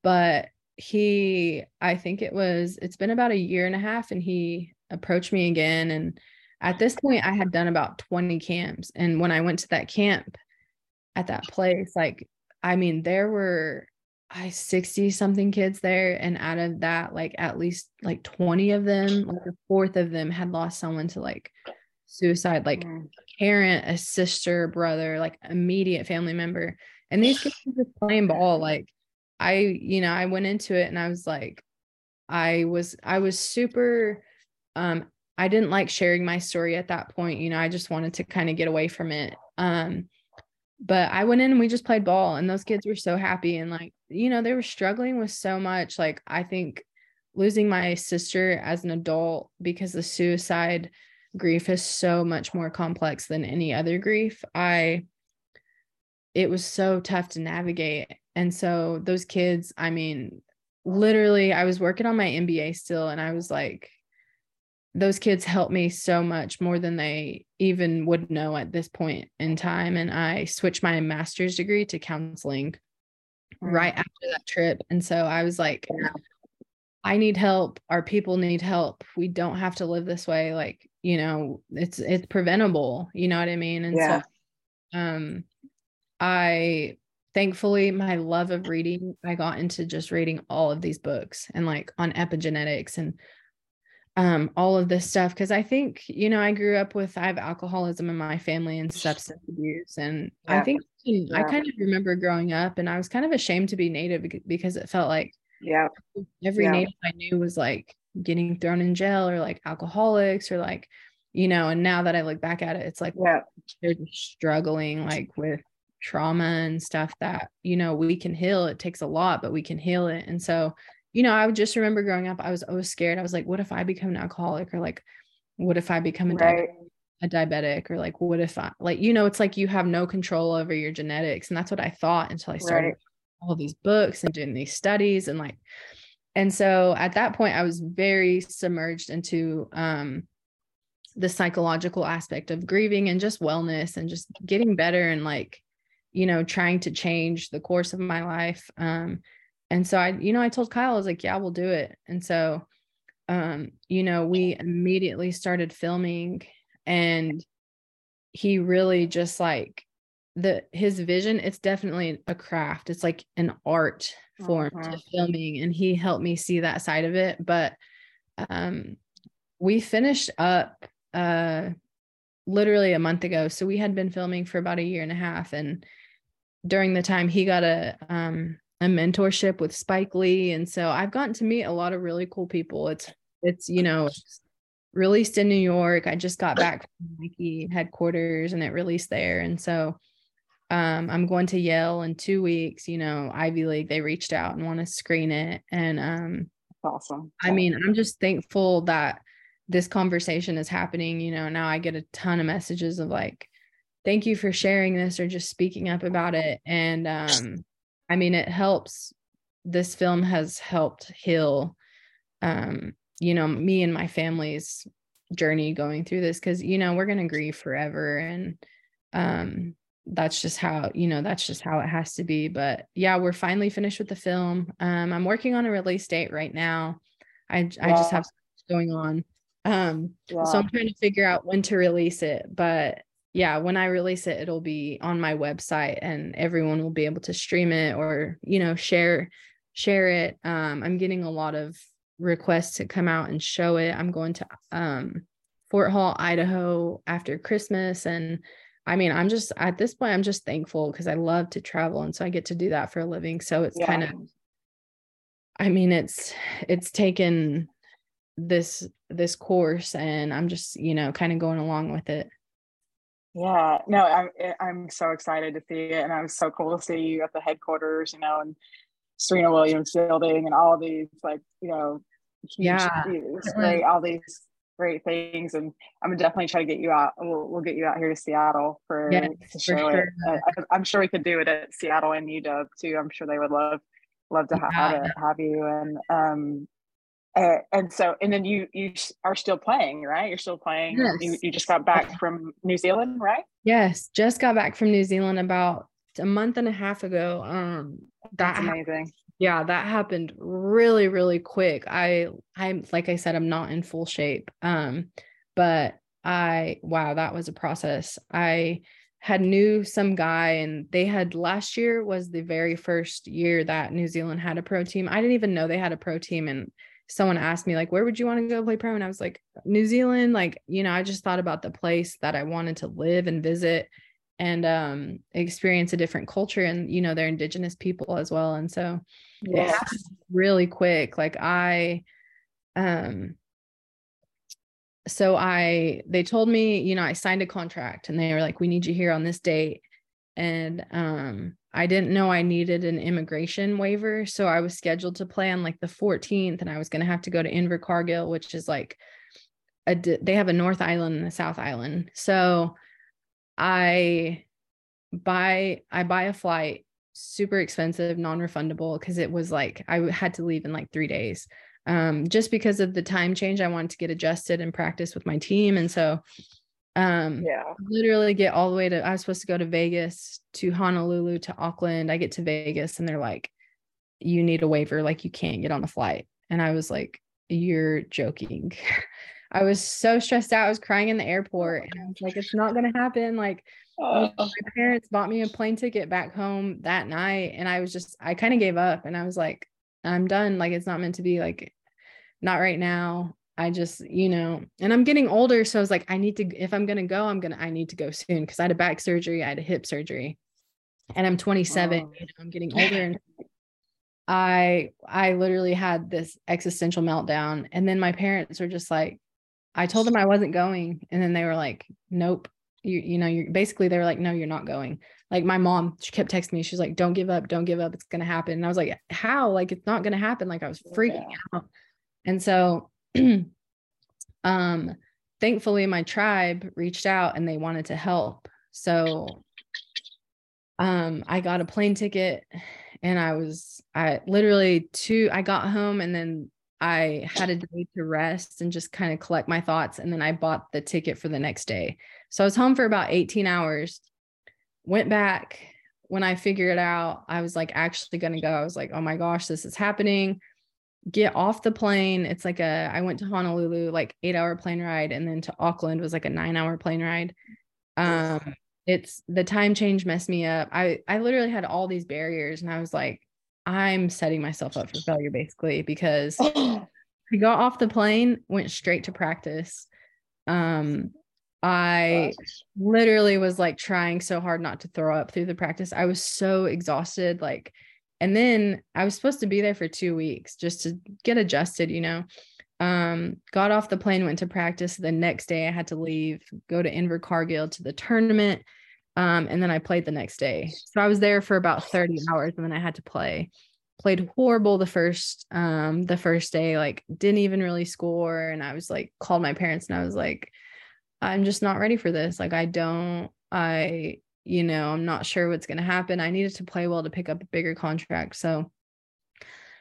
but he i think it was it's been about a year and a half and he approached me again and at this point i had done about 20 camps and when i went to that camp at that place like i mean there were i 60 something kids there and out of that like at least like 20 of them like a fourth of them had lost someone to like suicide like mm. a parent a sister brother like immediate family member and these kids were just playing ball like i you know i went into it and i was like i was i was super um I didn't like sharing my story at that point. You know, I just wanted to kind of get away from it. Um, but I went in and we just played ball, and those kids were so happy. And like, you know, they were struggling with so much. Like, I think losing my sister as an adult because the suicide grief is so much more complex than any other grief. I, it was so tough to navigate. And so those kids, I mean, literally, I was working on my MBA still, and I was like, those kids helped me so much more than they even would know at this point in time. And I switched my master's degree to counseling right after that trip. And so I was like, I need help. Our people need help. We don't have to live this way. Like, you know, it's it's preventable. You know what I mean? And yeah. so um I thankfully my love of reading, I got into just reading all of these books and like on epigenetics and um, all of this stuff because I think you know I grew up with I have alcoholism in my family and substance abuse, and yeah. I think yeah. I kind of remember growing up and I was kind of ashamed to be Native because it felt like yeah every yeah. Native I knew was like getting thrown in jail or like alcoholics or like you know and now that I look back at it it's like yeah they're struggling like with trauma and stuff that you know we can heal it takes a lot but we can heal it and so you know, I would just remember growing up, I was always scared. I was like, what if I become an alcoholic or like, what if I become a, right. diabetic, a diabetic or like, what if I like, you know, it's like you have no control over your genetics. And that's what I thought until I started right. all these books and doing these studies and like, and so at that point I was very submerged into, um, the psychological aspect of grieving and just wellness and just getting better and like, you know, trying to change the course of my life. Um, and so I, you know, I told Kyle, I was like, yeah, we'll do it. And so, um, you know, we immediately started filming and he really just like the his vision, it's definitely a craft. It's like an art form uh-huh. to filming. And he helped me see that side of it. But um we finished up uh literally a month ago. So we had been filming for about a year and a half. And during the time he got a um a mentorship with Spike Lee. And so I've gotten to meet a lot of really cool people. It's, it's, you know, released in New York. I just got back from Nike headquarters and it released there. And so um, I'm going to Yale in two weeks, you know, Ivy League, they reached out and want to screen it. And um, awesome. I mean, I'm just thankful that this conversation is happening. You know, now I get a ton of messages of like, thank you for sharing this or just speaking up about it. And um, I mean, it helps. This film has helped heal, um, you know, me and my family's journey going through this because, you know, we're going to grieve forever. And um, that's just how, you know, that's just how it has to be. But yeah, we're finally finished with the film. Um, I'm working on a release date right now. I, I just have going on. Um, so I'm trying to figure out when to release it, but yeah, when I release it, it'll be on my website and everyone will be able to stream it or, you know, share share it. Um, I'm getting a lot of requests to come out and show it. I'm going to um, Fort Hall, Idaho after Christmas. And I mean, I'm just at this point, I'm just thankful because I love to travel. And so I get to do that for a living. So it's yeah. kind of, I mean, it's, it's taken this this course and I'm just, you know, kind of going along with it. Yeah, no, I'm eh, I'm so excited to see it, and I'm so cool to see you at the headquarters, you know, and Serena Williams building and all these like, you know, huge, Yeah. great, all these great things, and I'm gonna definitely try to get you out. We'll, we'll get you out here to Seattle for Yes, to for show sure. it. Uh, I, I'm sure we could do it at Seattle and UW too. I'm sure they would love love to ha- have it, have you, and um, uh, and so and then you you are still playing, right? You're still playing. You, Yes. you just got back from New Zealand, right? Yes, just got back from New Zealand about a month and a half ago. Um that That's amazing. yeah that happened really really quick i i'm like i said i'm not in full shape um but i wow that was a process i had knew some guy and they had last year was the very first year that new zealand had a pro team i didn't even know they had a pro team and someone asked me like where would you want to go play pro and i was like new zealand. Like you know i just thought about the place that i wanted to live and visit and um experience a different culture and you know they're indigenous people as well. And so Yeah. really quick. Like i um so i they told me you know i signed a contract and they were like we need you here on this date. And um i didn't know i needed an immigration waiver so i was scheduled to play on like the 14th and i was going to have to go to invercargill which is like a they have a north island and a south island. So i buy i buy a flight super expensive non-refundable because it was like i had to leave in like three days. Um just because of the time change i wanted to get adjusted and practice with my team and so um Yeah. literally get all the way to I was supposed to go to Vegas to Honolulu to Auckland. I get to Vegas and they're like, you need a waiver, like you can't get on a flight. And I was like, you're joking. <laughs> I was so stressed out. I was crying in the airport and I was like, it's not gonna happen. Like Oh, my parents bought me a plane ticket back home that night and I was just I kind of gave up and I was like, I'm done. Like it's not meant to be like not right now. I just, you know, and I'm getting older. So I was like, I need to, if I'm going to go, I'm going to, I need to go soon because I had a back surgery, I had a hip surgery, and I'm 27. Oh. You know, I'm getting older. And I, I literally had this existential meltdown. And then my parents were just like, I told them I wasn't going. And then they were like, nope. You, you know, you're basically, they were like, no, you're not going. Like my mom, she kept texting me. She's like, don't give up, don't give up. It's going to happen. And I was like, how? Like, it's not going to happen. Like I was freaking Yeah. out. And so, <clears throat> um, thankfully my tribe reached out and they wanted to help. So, um, I got a plane ticket and I was, I literally two, I got home and then I had a day to rest and just kind of collect my thoughts. And then I bought the ticket for the next day. So I was home for about 18 hours, went back. When I figured it out, I was like actually going to go. I was like, oh my gosh, this is happening. Get off the plane. It's like a, I went to Honolulu, like eight hour plane ride. And then to Auckland was like a nine hour plane ride. Um, it's the time change messed me up. I, I literally had all these barriers and I was like, I'm setting myself up for failure basically because <gasps> I got off the plane, went straight to practice. Um, I literally was like trying so hard not to throw up through the practice. I was so exhausted. Like, and then I was supposed to be there for two weeks just to get adjusted, you know. Um, got off the plane, went to practice. The next day I had to leave, go to Invercargill to the tournament. Um, and then I played the next day. So I was there for about 30 hours and then I had to play. Played horrible the first um the first day, like didn't even really score. And I was like, called my parents and I was like, I'm just not ready for this. Like I don't, I, you know, I'm not sure what's gonna happen. I needed to play well to pick up a bigger contract. So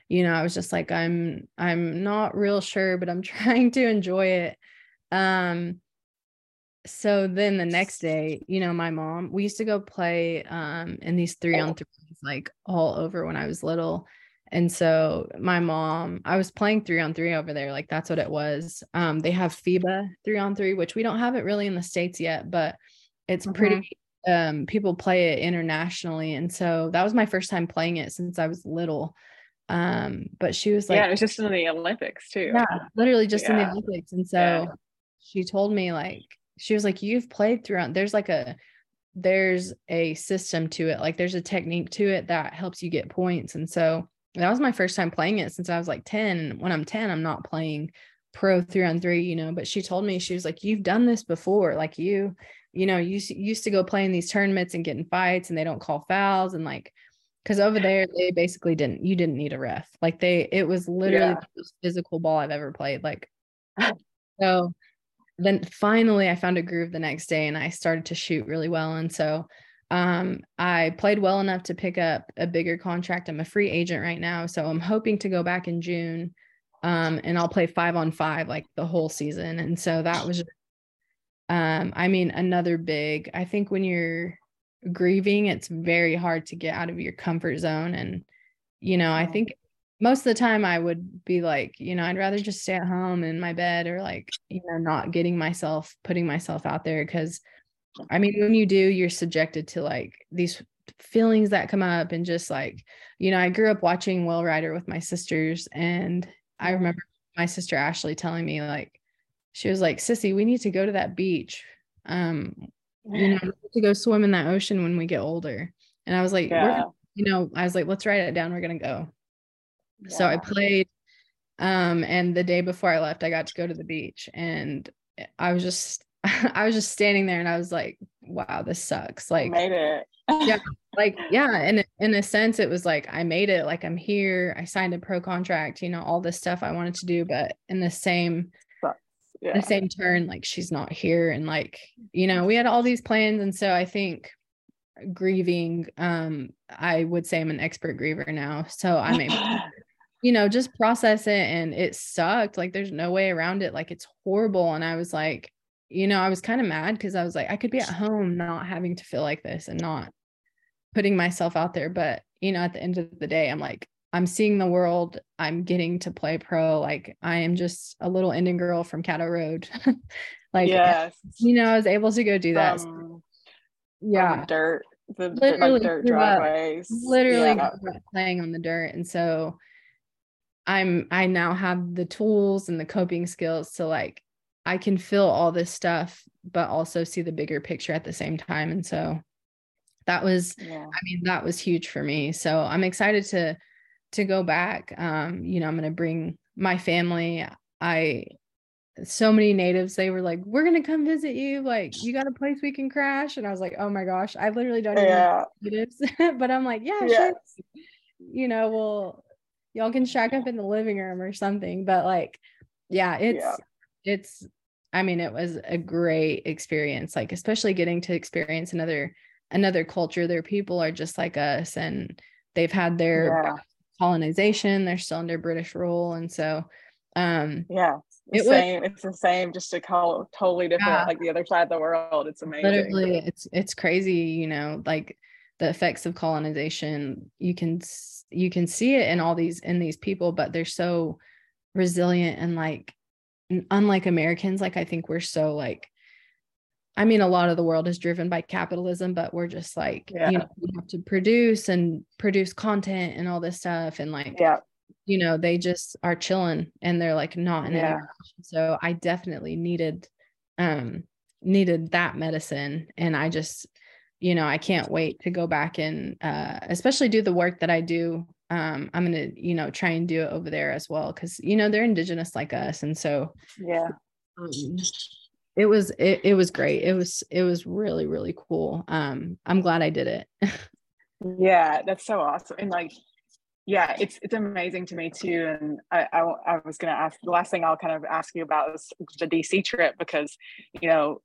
you know, I was just like, I'm I'm not real sure, but I'm <laughs> trying to enjoy it. Um so then the next day, you know, my mom, we used to go play um in these three on threes like all over when I was little. And so my mom, I was playing three on three over there. Like that's what it was. Um, they have FIBA three on three, which we don't have it really in the States yet, but it's pretty um people play it internationally. And so that was my first time playing it since I was little. Um, but she was like, yeah, it was just in the Olympics too. yeah, literally just in the Olympics. And so Yeah. she told me like she was like, You've played throughout there's like a there's a system to it, like there's a technique to it that helps you get points. And so that was my first time playing it since I was like 10. And when I'm 10, I'm not playing pro three on three, you know, but she told me, she was like, you've done this before. Like you, you know, you used to go play in these tournaments and get in fights and they don't call fouls. And like, cause over there, they basically didn't, you didn't need a ref. Like they, it was literally yeah. the most physical ball I've ever played. Like, <laughs> so then finally I found a groove the next day and I started to shoot really well. And so um, I played well enough to pick up a bigger contract. I'm a free agent right now. So I'm hoping to go back in June um, and I'll play five on five like the whole season. And so that was, um, I mean, another big, I think when you're grieving, it's very hard to get out of your comfort zone. And, you know, I think most of the time I would be like, you know, I'd rather just stay at home in my bed or like, you know, not getting myself, putting myself out there. Cause I mean, when you do, you're subjected to like these feelings that come up and just like, you know, I grew up watching Whale Rider with my sisters. And I remember my sister Ashley telling me, like, she was like, Sissy, we need to go to that beach. Um, you know, to go swim in that ocean when we get older. And I was like, yeah. you know, I was like, let's write it down. We're going to go. So I played um and the day before I left I got to go to the beach and I was just <laughs> I was just standing there and I was like wow this sucks like made it yeah <laughs> like yeah and in a sense it was like I made it like I'm here I signed a pro contract you know all this stuff I wanted to do but in the same yeah. the same turn like she's not here and like you know we had all these plans and so I think grieving um I would say I'm an expert griever now so I'm able <gasps> you know, just process it. And it sucked. Like, there's no way around it. Like, it's horrible. And I was like, you know, I was kind of mad because I was like, I could be at home not having to feel like this and not putting myself out there. But, you know, at the end of the day, I'm like, I'm seeing the world. I'm getting to play pro. Like, I am just a little Indian girl from Caddo Road. <laughs> like, yes. you know, I was able to go do that. Um, yeah. dirt the literally, dirt driveways. Literally yeah. playing on the dirt. And so I'm I now have the tools and the coping skills to like I can feel all this stuff but also see the bigger picture at the same time and so that was yeah. I mean that was huge for me so I'm excited to to go back um you know I'm going to bring my family I so many natives they were like we're going to come visit you like you got a place we can crash and I was like oh my gosh I literally don't yeah. even natives <laughs> but I'm like yeah. Sure. you know well y'all can shack up in the living room or something. But like, yeah, it's yeah. it's I mean, it was a great experience, like especially getting to experience another another culture. Their people are just like us and they've had their yeah. Colonization, they're still under British rule. And so um yeah. The it same, was, it's the same, just to call totally different, yeah. like the other side of the world. It's amazing. Literally, it's it's crazy, you know, like the effects of colonization. You can you can see it in all these in these people but they're so resilient and like unlike americans like i think we're so like i mean a lot of the world is driven by capitalism but we're just like yeah. you know we have to produce and produce content and all this stuff and like yeah you know they just are chilling and they're like not in yeah. so i definitely needed um needed that medicine and i just you know, I can't wait to go back and uh, especially do the work that I do. Um, I'm gonna, you know, try and do it over there as well because you know they're indigenous like us, and so yeah, um, it was it, it was great. It was it was really really cool. Um, I'm glad I did it. <laughs> yeah, that's so awesome, and like yeah it's it's amazing to me too and I, I, I was to ask the last thing i'll kind of ask you about is the dc trip because you know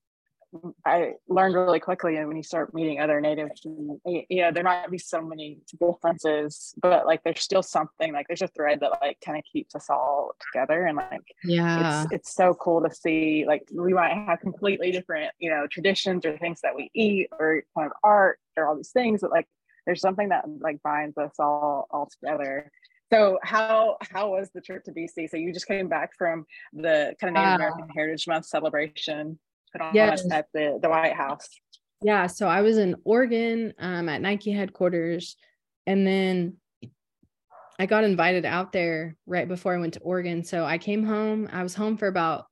I learned really quickly, and when you start meeting other natives, you know, there might be so many differences, but like there's still something like there's a thread that like kind of keeps us all together, and like yeah, it's it's so cool to see. Like we might have completely different, you know, traditions or things that we eat or kind of art or all these things, but like there's something that like binds us all all together. So how how was the trip to DC? So you just came back from the kind of Native uh. American Heritage Month celebration put on yes. at the, the White House? Yeah, so I was in Oregon um, at Nike headquarters, and then I got invited out there right before I went to Oregon. So I came home. I was home for about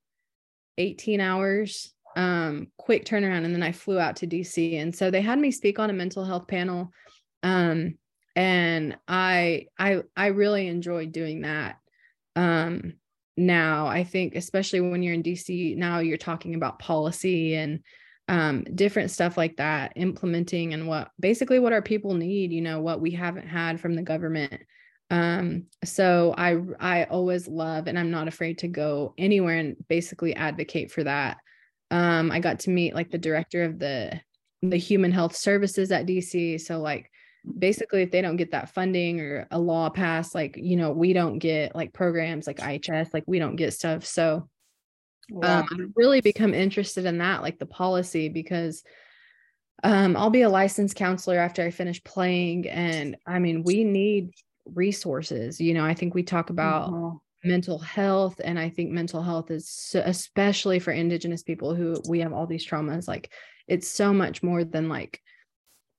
18 hours, um, quick turnaround, and then I flew out to DC. And so they had me speak on a mental health panel, um, and I I I really enjoyed doing that. Um, now i think especially when you're in dc now you're talking about policy and um, different stuff like that implementing and what basically what our people need you know what we haven't had from the government. Um so i i always love and i'm not afraid to go anywhere and basically advocate for that. Um i got to meet like the director of the the human health services at dc so like basically if they don't get that funding or a law passed like you know we don't get like programs like ihs like we don't get stuff so um, I've really become interested in that like the policy because um i'll be a licensed counselor after i finish playing and i mean we need resources you know i think we talk about mm-hmm. mental health and i think mental health is so, especially for indigenous people who we have all these traumas like it's so much more than like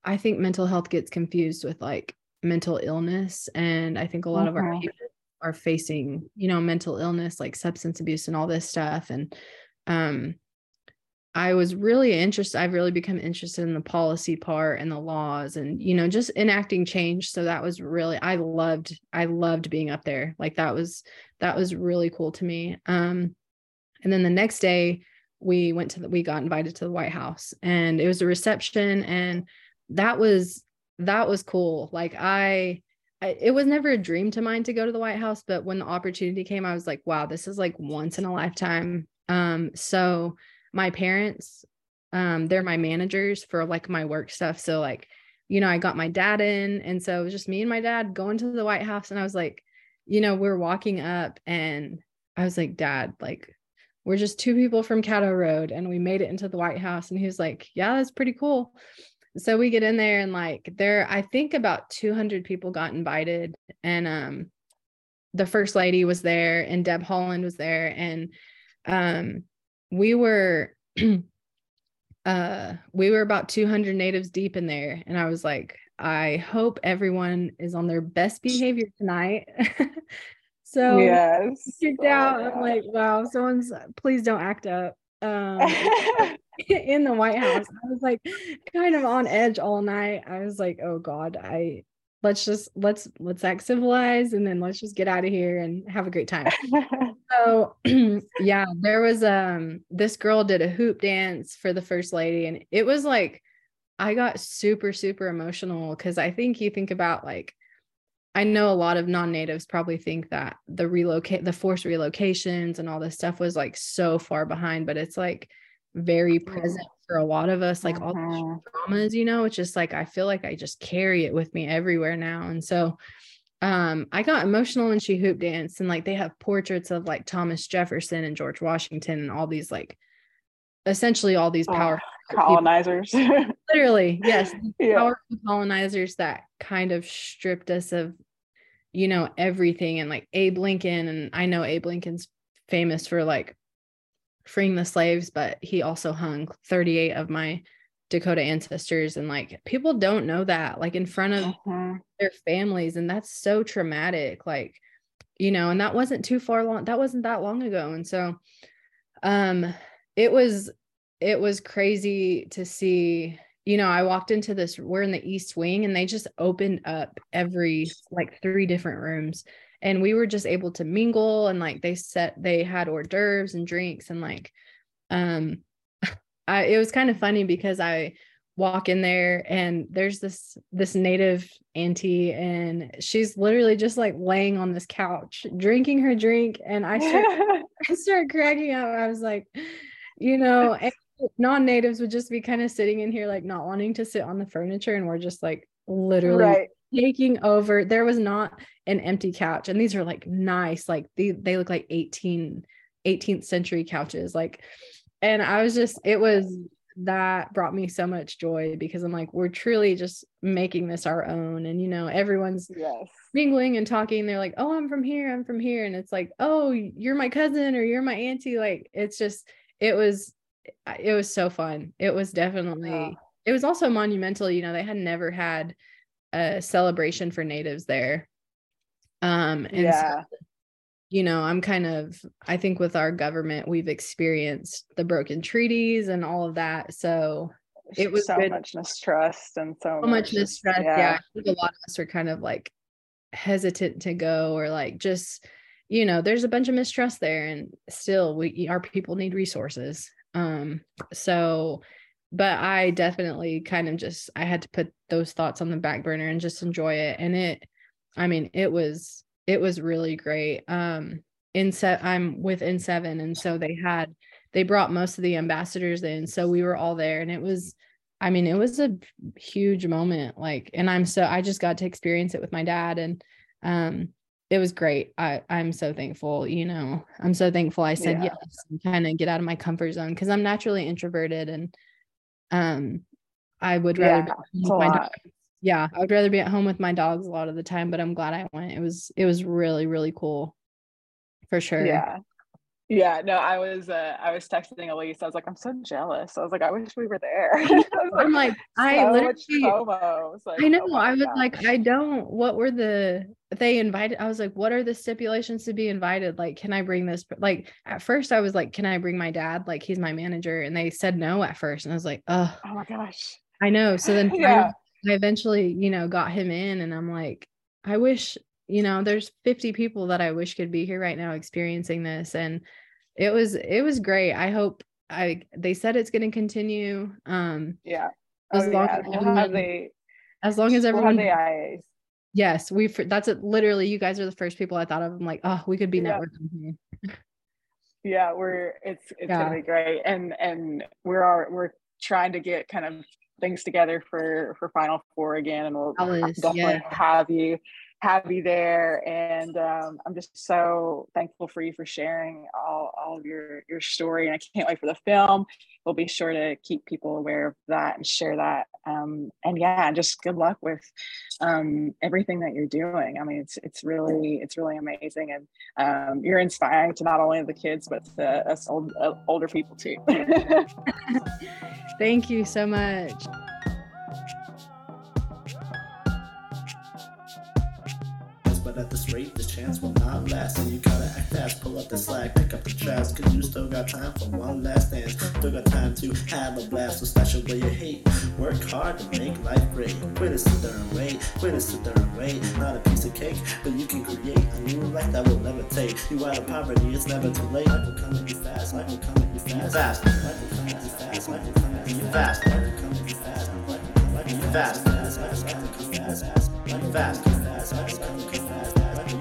i think mental health gets confused with like mental illness and i think a lot mm-hmm. of our people are facing you know mental illness like substance abuse and all this stuff and um I was really interested. I've really become interested in the policy part and the laws and, you know, just enacting change. So that was really, I loved, I loved being up there. Like that was, that was really cool to me. Um, and then the next day we went to the, we got invited to the White House and it was a reception and that was, that was cool. Like I, I, it was never a dream to mine to go to the White House, but when the opportunity came, I was like, wow, this is like once in a lifetime. Um, so my parents um they're my managers for like my work stuff so like you know i got my dad in and so it was just me and my dad going to the white house and i was like you know we're walking up and i was like dad like we're just two people from caddo road and we made it into the white house and he was like yeah that's pretty cool so we get in there and like there i think about 200 people got invited and um the first lady was there and deb haaland was there and um we were <clears throat> uh we were about 200 natives deep in there and i was like i hope everyone is on their best behavior tonight. <laughs> So yes. kicked oh, out. I'm like wow someone's please don't act up um <laughs> in the white house i was like kind of on edge all night. I was like oh god i let's just let's let's act civilized and then let's just get out of here and have a great time. <laughs> So <clears throat> yeah there was um this girl did a hoop dance for the first lady and it was like i got super super emotional because i think you think about like i know a lot of non-natives probably think that the relocate the forced relocations and all this stuff was like so far behind but it's like very present for a lot of us like uh-huh. all the mm-hmm. traumas you know it's just like i feel like i just carry it with me everywhere now and so um i got emotional when she hoop danced and like they have portraits of like thomas jefferson and george washington and all these like essentially all these powerful oh, colonizers <laughs> literally yes yeah. powerful colonizers that kind of stripped us of you know everything and like abe lincoln and i know abe lincoln's famous for like freeing the slaves, but he also hung 38 of my Dakota ancestors. And like people don't know that, like in front of uh-huh. their families. And that's so traumatic. Like, you know, and that wasn't too far long, that wasn't that long ago. And so um it was it was crazy to see you know, I walked into this, we're in the East Wing, and they just opened up every like three different rooms and we were just able to mingle and like they set they had hors d'oeuvres and drinks and like um <laughs> I it was kind of funny because I walk in there and there's this this native auntie and she's literally just like laying on this couch drinking her drink and I start <laughs> I start cracking up. I was like, you know, non-natives would just be kind of sitting in here like not wanting to sit on the furniture and we're just like literally right. taking over. There was not an empty couch and these are like nice like they, they look like 18 18th century couches like and i was just it was that brought me so much joy because i'm like we're truly just making this our own and you know everyone's yes. mingling and talking they're like oh i'm from here i'm from here and it's like oh you're my cousin or you're my auntie like it's just it was it was so fun it was definitely yeah. it was also monumental you know they had never had a celebration for natives there um, and yeah. So, you know, I'm kind of, I think with our government, we've experienced the broken treaties and all of that. So it was so good. much mistrust and so, so much, mistrust. Yeah. yeah. I think a lot of us are kind of like hesitant to go or like just, you know, there's a bunch of mistrust there, and still, we our people need resources. Um, so, but I definitely kind of just I had to put those thoughts on the back burner and just enjoy it. And it, I mean, it was it was really great. Um, in set, I'm with N7, and so they had they brought most of the ambassadors in, so we were all there, and it was. I mean, it was a huge moment. Like, and I'm so I just got to experience it with my dad, and um, it was great. I I'm so thankful. You know, I'm so thankful I said yeah. yes and kind of get out of my comfort zone because I'm naturally introverted and um I would rather yeah, be with my dogs. Yeah, I would rather be at home with my dogs a lot of the time, but I'm glad I went. It was it was really really cool. For sure. Yeah. Yeah, no, I was uh, I was texting Elise. I was like, I'm so jealous. I was like, I wish we were there. <laughs> I am like, I so literally, like, I know. Oh I was like, I don't. What were the they invited? I was like, what are the stipulations to be invited? Like, can I bring this? Like, at first, I was like, can I bring my dad? Like, he's my manager, and they said no at first, and I was like, oh, oh my gosh, I know. So then, <laughs> yeah. I, I eventually, you know, got him in, and I'm like, I wish you know there's 50 people that i wish could be here right now experiencing this and it was it was great i hope i they said it's going to continue um yeah as oh, long yeah. as everyone, they, as long as everyone we'll the IAs. Yes we that's it literally you guys are the first people i thought of i'm like oh we could be yeah. networking here yeah we're it's it's yeah. gonna be great and and we're all we're trying to get kind of things together for for final four again and we'll Alice, definitely yeah. have you have you there. And um, I'm just so thankful for you for sharing all, all of your, your story. And I can't wait for the film. We'll be sure to keep people aware of that and share that. Um, and yeah, just good luck with um, everything that you're doing. I mean, it's it's really it's really amazing, and um, you're inspiring to not only the kids but to us old, uh, older people too. <laughs> Thank you so much. At this rate, this chance will not last. And you gotta act fast, pull up the slack, pick up the trash, cause you still got time for one last dance. Still got time to have a blast, so stash away your hate. Work hard to make life great. Quit it, sit there and wait, quit it, sit there and wait. Not a piece of cake, but you can create a new life that will never take. You out of poverty, it's never too late. Life will come at you fast, life will come at you fast. Fast, life will come at you fast, life will come at you fast, life will come at you fast, life will come at you